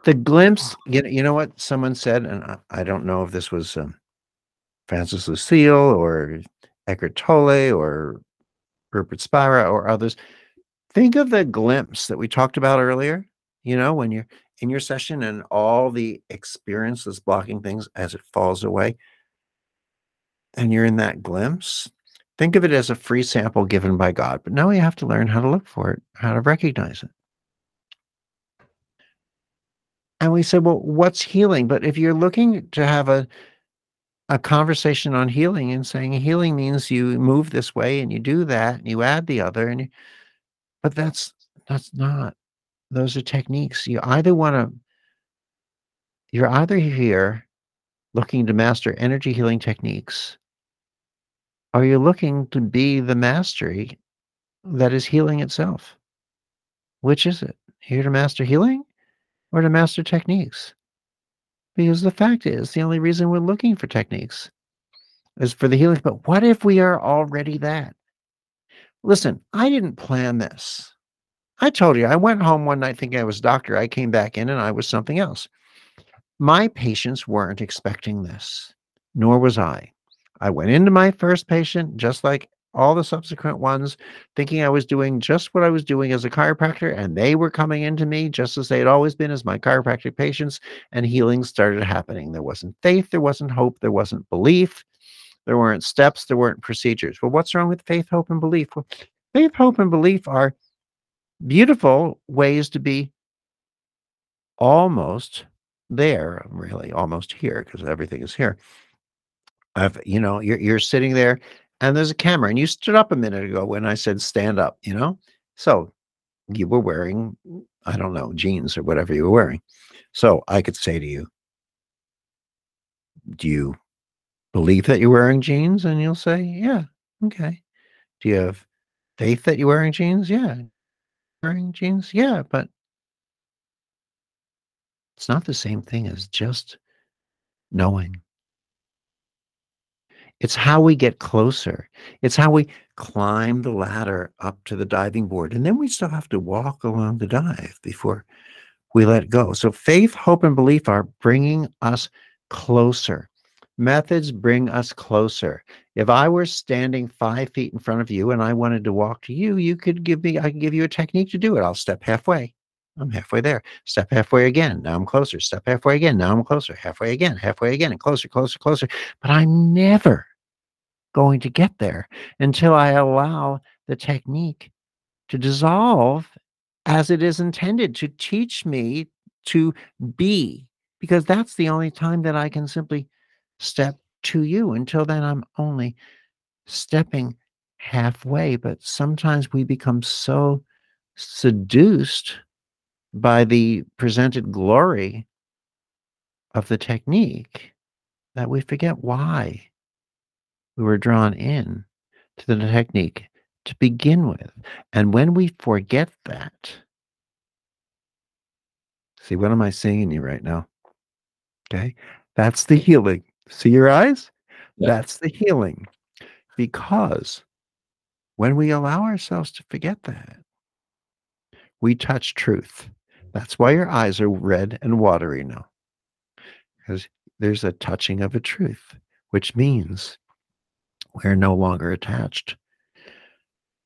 The glimpse, you know, you know what someone said, and I, I don't know if this was um, Francis Lucille or Eckhart Tolle or Rupert Spira or others. Think of the glimpse that we talked about earlier. You know, when you're in your session and all the experience is blocking things as it falls away and you're in that glimpse, think of it as a free sample given by God. But now you have to learn how to look for it, how to recognize it. And we said, well, what's healing? But if you're looking to have a a conversation on healing and saying healing means you move this way and you do that and you add the other and you, but that's that's not those are techniques you either want to you're either here looking to master energy healing techniques are you looking to be the mastery that is healing itself? Which is it? Here to master healing or to master techniques? Because the fact is, the only reason we're looking for techniques is for the healing. But what if we are already that? Listen, I didn't plan this. I told you, I went home one night thinking I was doctor. I came back in and I was something else. My patients weren't expecting this, nor was I. I went into my first patient, just like all the subsequent ones, thinking I was doing just what I was doing as a chiropractor, and they were coming into me just as they had always been as my chiropractic patients, and healing started happening. There wasn't faith, there wasn't hope, there wasn't belief, there weren't steps, there weren't procedures. Well, what's wrong with faith, hope, and belief? Well, faith, hope, and belief are beautiful ways to be almost there, really, almost here, because everything is here you know, you're you're sitting there and there's a camera and you stood up a minute ago when I said stand up, you know? So you were wearing, I don't know, jeans or whatever you were wearing. So I could say to you, do you believe that you're wearing jeans? And you'll say, yeah, okay. Do you have faith that you're wearing jeans? Yeah. Wearing jeans? Yeah, but it's not the same thing as just knowing. It's how we get closer. It's how we climb the ladder up to the diving board. And then we still have to walk along the dive before we let go. So faith, hope, and belief are bringing us closer. Methods bring us closer. If I were standing five feet in front of you and I wanted to walk to you, you could give me, I can give you a technique to do it. I'll step halfway. I'm halfway there. Step halfway again. Now I'm closer. Step halfway again. Now I'm closer. Halfway again. Halfway again. And closer, closer, closer. But I'm never going to get there until I allow the technique to dissolve as it is intended to teach me to be, because that's the only time that I can simply step to you. Until then, I'm only stepping halfway. But sometimes we become so seduced by the presented glory of the technique that we forget why we were drawn in to the technique to begin with. And when we forget that, see, what am I saying to you right now? Okay. That's the healing. See your eyes? Yeah. That's the healing. Because when we allow ourselves to forget that, we touch truth. That's why your eyes are red and watery now. Because there's a touching of a truth, which means we're no longer attached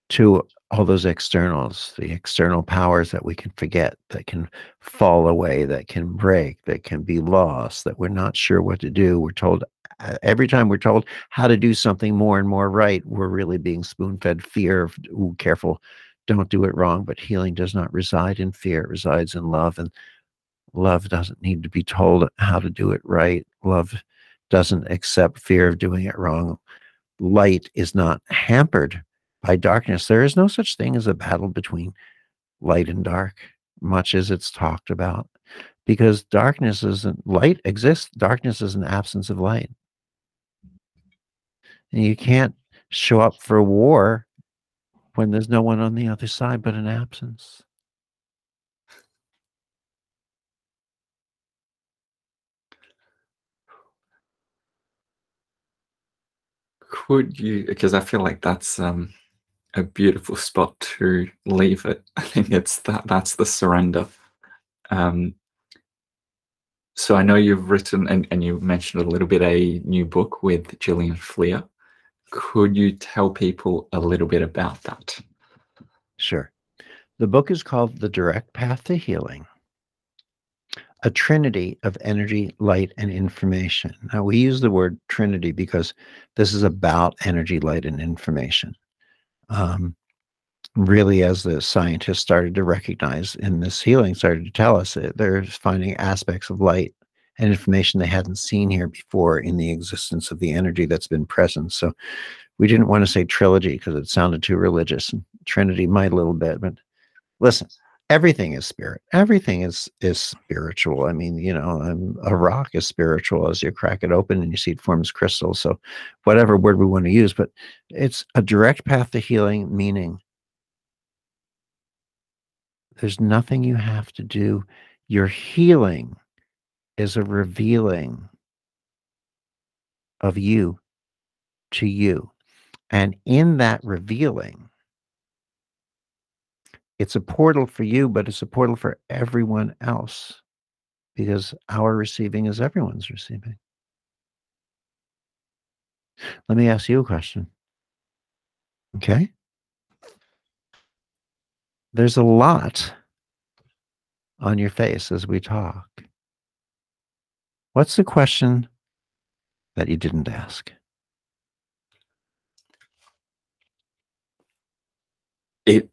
to all those externals, the external powers that we can forget, that can fall away, that can break, that can be lost, that we're not sure what to do. We're told uh, every time we're told how to do something more and more right, we're really being spoon fed fear of, ooh, careful, don't do it wrong. But healing does not reside in fear, it resides in love. And love doesn't need to be told how to do it right. Love doesn't accept fear of doing it wrong. Light is not hampered by darkness. There is no such thing as a battle between light and dark, much as it's talked about, because darkness isn't light exists. Darkness is an absence of light. And you can't show up for war when there's no one on the other side but an absence. Could you, because I feel like that's um, a beautiful spot to leave it. I think it's that that's the surrender. Um, so I know you've written and, and you mentioned a little bit a new book with Jillian Fleer Could you tell people a little bit about that? Sure. The book is called The Direct Path to Healing a trinity of energy, light, and information. Now, we use the word trinity because this is about energy, light, and information. Um, really, as the scientists started to recognize in this healing, started to tell us that they're finding aspects of light and information they hadn't seen here before in the existence of the energy that's been present. So we didn't want to say trilogy because it sounded too religious. Trinity might a little bit, but listen, everything is spirit everything is is spiritual i mean you know a rock is spiritual as you crack it open and you see it forms crystals so whatever word we want to use but it's a direct path to healing meaning there's nothing you have to do. Your healing is a revealing of you to you and in that revealing it's a portal for you, but it's a portal for everyone else because our receiving is everyone's receiving. Let me ask you a question. Okay. There's a lot on your face as we talk. What's the question that you didn't ask? It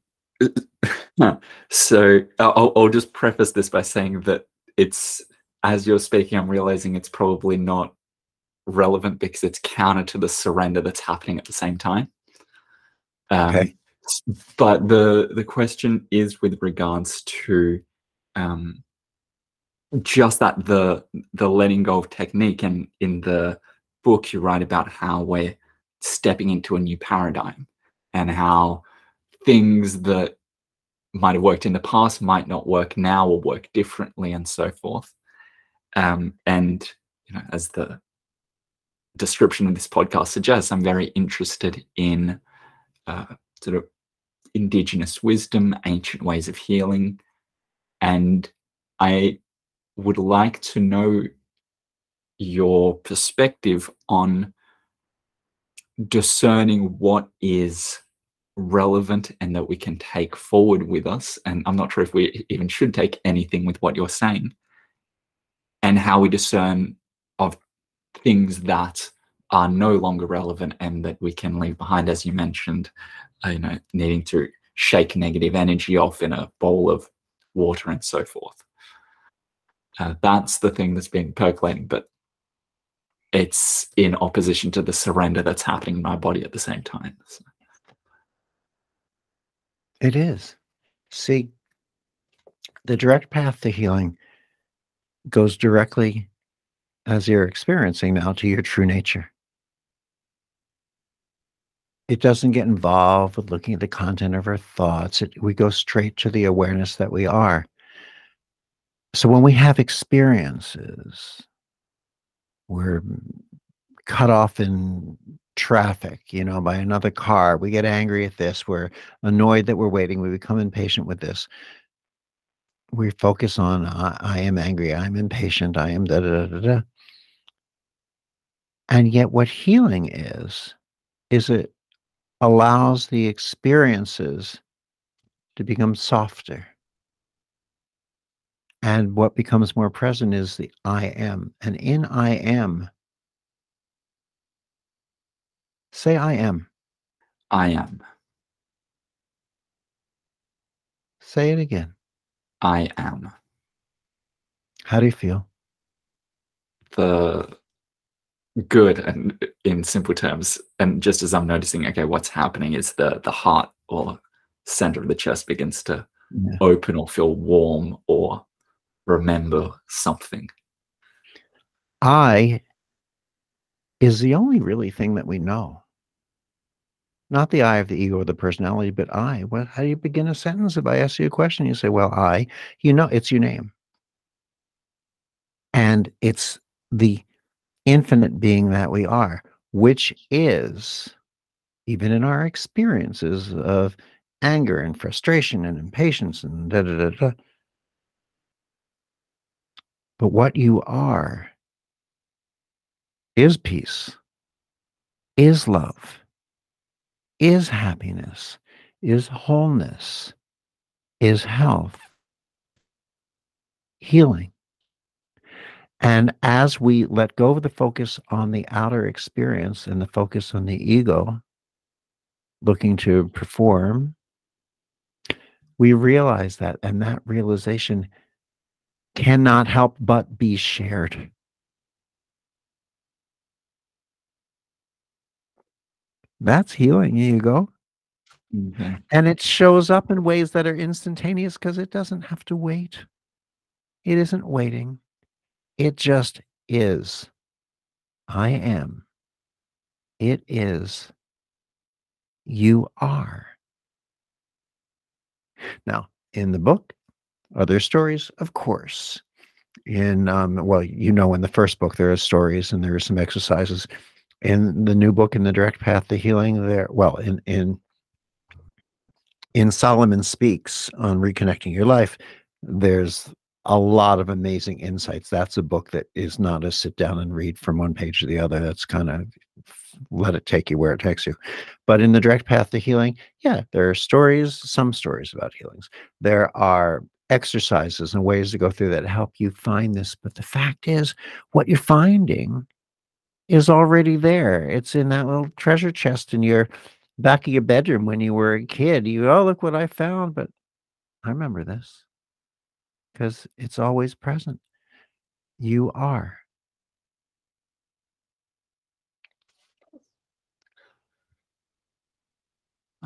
so I'll, I'll just preface this by saying that it's as you're speaking, I'm realizing it's probably not relevant because it's counter to the surrender that's happening at the same time. Um, okay. But the the question is with regards to um, just that the the letting go of technique, and in the book you write about how we're stepping into a new paradigm and how things that might have worked in the past might not work now or work differently and so forth. Um, and you know as the description of this podcast suggests i'm very interested in uh, sort of indigenous wisdom ancient ways of healing and i would like to know your perspective on discerning what is relevant and that we can take forward with us. And I'm not sure if we even should take anything with what you're saying, and how we discern of things that are no longer relevant and that we can leave behind, as you mentioned, uh, you know, needing to shake negative energy off in a bowl of water and so forth. Uh, that's the thing that's been percolating, but it's in opposition to the surrender that's happening in my body at the same time. So. It is. See, the direct path to healing goes directly, as you're experiencing now, to your true nature. It doesn't get involved with looking at the content of our thoughts. It, we go straight to the awareness that we are. So when we have experiences, we're cut off in traffic, you know, by another car. We get angry at this. We're annoyed that we're waiting. We become impatient with this. We focus on, I, I am angry. I'm impatient. I am da da da da. And yet, what healing is, is a allows the experiences to become softer. And what becomes more present is the I am. And in I am, say I am. I am. Say it again. I am. How do you feel? The good and in simple terms, and just as I'm noticing, okay, what's happening is the the heart or center of the chest begins to Yeah. open or feel warm or remember something. I is the only really thing that we know. Not the I of the ego or the personality, but I. What how do you begin a sentence? If I ask you a question, you say, Well, I, you know, it's your name. And it's the infinite being that we are, which is, even in our experiences of anger and frustration and impatience and da da da da. But what you are is peace, is love, is happiness, is wholeness, is health, healing. And as we let go of the focus on the outer experience and the focus on the ego, looking to perform, we realize that, and that realization cannot help but be shared. That's healing. Here you go. Okay. And it shows up in ways that are instantaneous because it doesn't have to wait. It isn't waiting. It just is. I am. It is. You are. Now, in the book, other stories? Of course. In um, well, you know, in the first book there are stories and there are some exercises. In the new book, in the direct path to healing, there well, in in in Solomon Speaks on reconnecting your life, there's a lot of amazing insights. That's a book that is not a sit down and read from one page to the other. That's kind of let it take you where it takes you. But in the direct path to healing, yeah, there are stories, some stories about healings. There are exercises and ways to go through that help you find this. But the fact is, what you're finding is already there. It's in that little treasure chest in your back of your bedroom when you were a kid. You, oh, look what I found. But I remember this because it's always present. You are.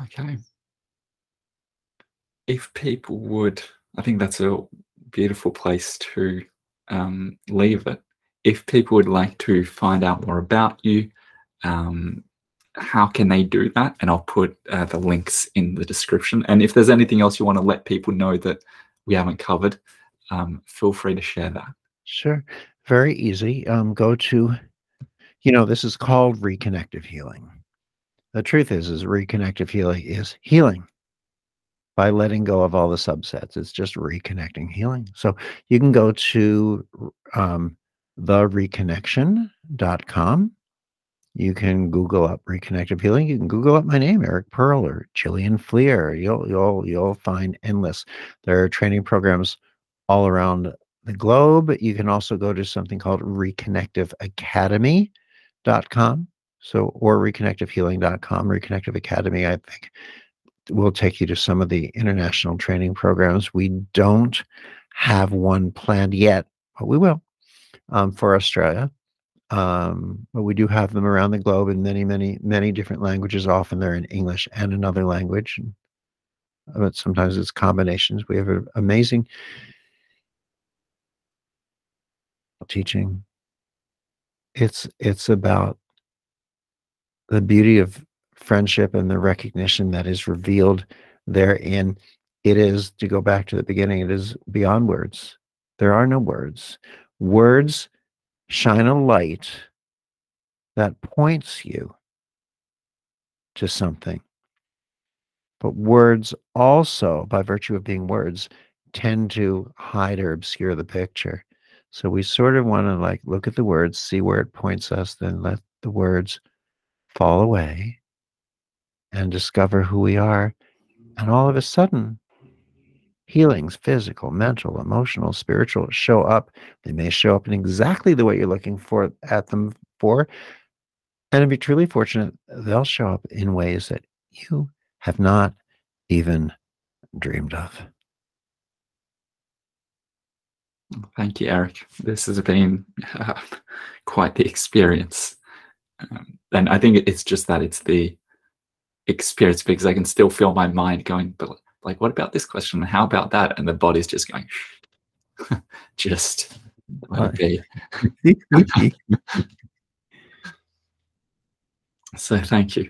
Okay. If people would, I think that's a beautiful place to um, leave it. If people would like to find out more about you, um, how can they do that? And I'll put uh, the links in the description. And if there's anything else you want to let people know that we haven't covered, um, feel free to share that. Sure. Very easy. Um, go to, you know, this is called reconnective healing. The truth is, is reconnective healing is healing by letting go of all the subsets. It's just reconnecting healing. So you can go to um, thereconnection.com. You can Google up reconnective healing. You can Google up my name, Eric Pearl or Jillian Fleer. You'll you'll you'll find endless. There are training programs all around the globe. You can also go to something called reconnectiveacademy.com. So, or reconnectivehealing.com, Reconnective Academy, I think, will take you to some of the international training programs. We don't have one planned yet, but we will um, for Australia. Um, but we do have them around the globe in many, many, many different languages. Often they're in English and another language. But sometimes it's combinations. We have an amazing teaching. It's it's about the beauty of friendship and the recognition that is revealed therein. It is to go back to the beginning. It is beyond words. There are no words. Words shine a light that points you to something. But words also, by virtue of being words, tend to hide or obscure the picture. So we sort of want to like look at the words, see where it points us, then let the words fall away and discover who we are. And all of a sudden, healings, physical, mental, emotional, spiritual, show up. They may show up in exactly the way you're looking for at them for. And if you're truly fortunate, they'll show up in ways that you have not even dreamed of. Thank you, Eric. This has been uh, quite the experience. Um, and I think it's just that it's the experience because I can still feel my mind going, but like, what about this question? How about that? And the body's just going, just let it be. so thank you.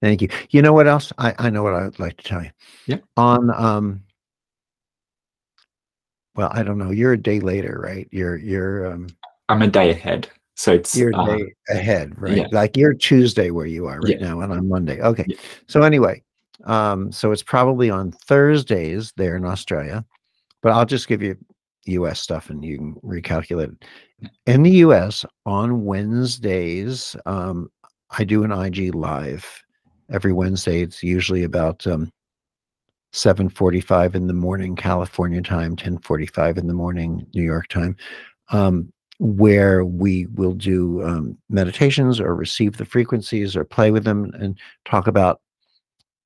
Thank you. You know what else? I, I know what I would like to tell you. Yeah. On um well, I don't know. You're a day later, right? You're you're um I'm a day ahead. So it's you're a uh, day ahead, right? yeah. Like you're Tuesday where you are right Yeah. now, and I'm Monday. Okay. Yeah. So anyway, um, so it's probably on Thursdays there in Australia, but I'll just give you US stuff and you can recalculate it. In the US on Wednesdays, um, I do an IG live every Wednesday. It's usually about um 7:45 in the morning California time, 10:45 in the morning New York time. Um, where we will do um, meditations or receive the frequencies or play with them and talk about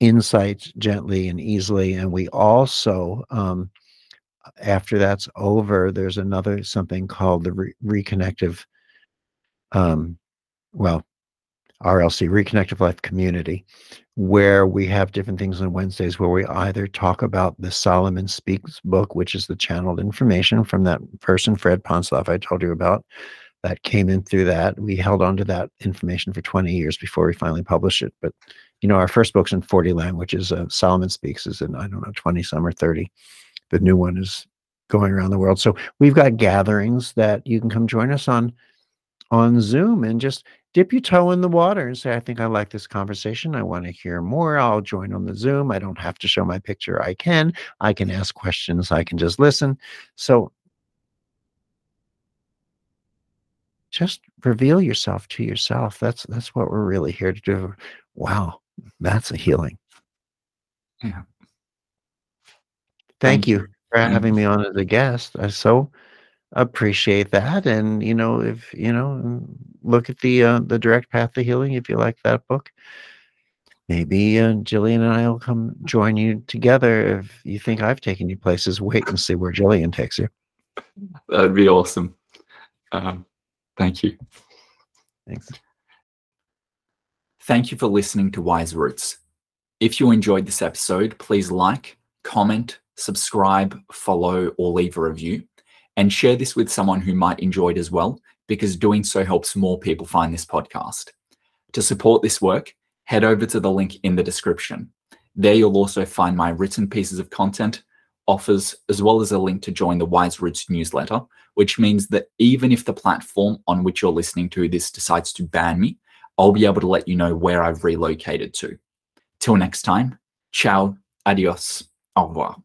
insights gently and easily. And we also, um, after that's over, there's another something called the re- reconnective, um, well, RLC, Reconnective Life Community, where we have different things on Wednesdays where we either talk about the Solomon Speaks book, which is the channeled information from that person, Fred Ponzlov, I told you about, that came in through that. We held on to that information for 20 years before we finally published it. But, you know, our first book's in 40 languages. Uh, Solomon Speaks is in, I don't know, 20 some or 30. The new one is going around the world. So we've got gatherings that you can come join us on on Zoom and just dip your toe in the water and say, I think I like this conversation. I want to hear more. I'll join on the Zoom. I don't have to show my picture. I can. I can ask questions. I can just listen. So just reveal yourself to yourself. That's that's what we're really here to do. Wow, that's a healing. Yeah. Thank, Thank you for having me on as a guest. I so appreciate that. And you know, if you know, look at the uh, the direct path to healing. If you like that book, maybe uh, Jillian and I will come join you together. If you think I've taken you places, wait and see where Jillian takes you. That'd be awesome. Um, thank you. Thanks. Thank you for listening to Wise Roots. If you enjoyed this episode, please like, comment, subscribe, follow, or leave a review. And share this with someone who might enjoy it as well, because doing so helps more people find this podcast. To support this work, head over to the link in the description. There you'll also find my written pieces of content, offers, as well as a link to join the Wise Roots newsletter, which means that even if the platform on which you're listening to this decides to ban me, I'll be able to let you know where I've relocated to. Till next time, ciao, adios, au revoir.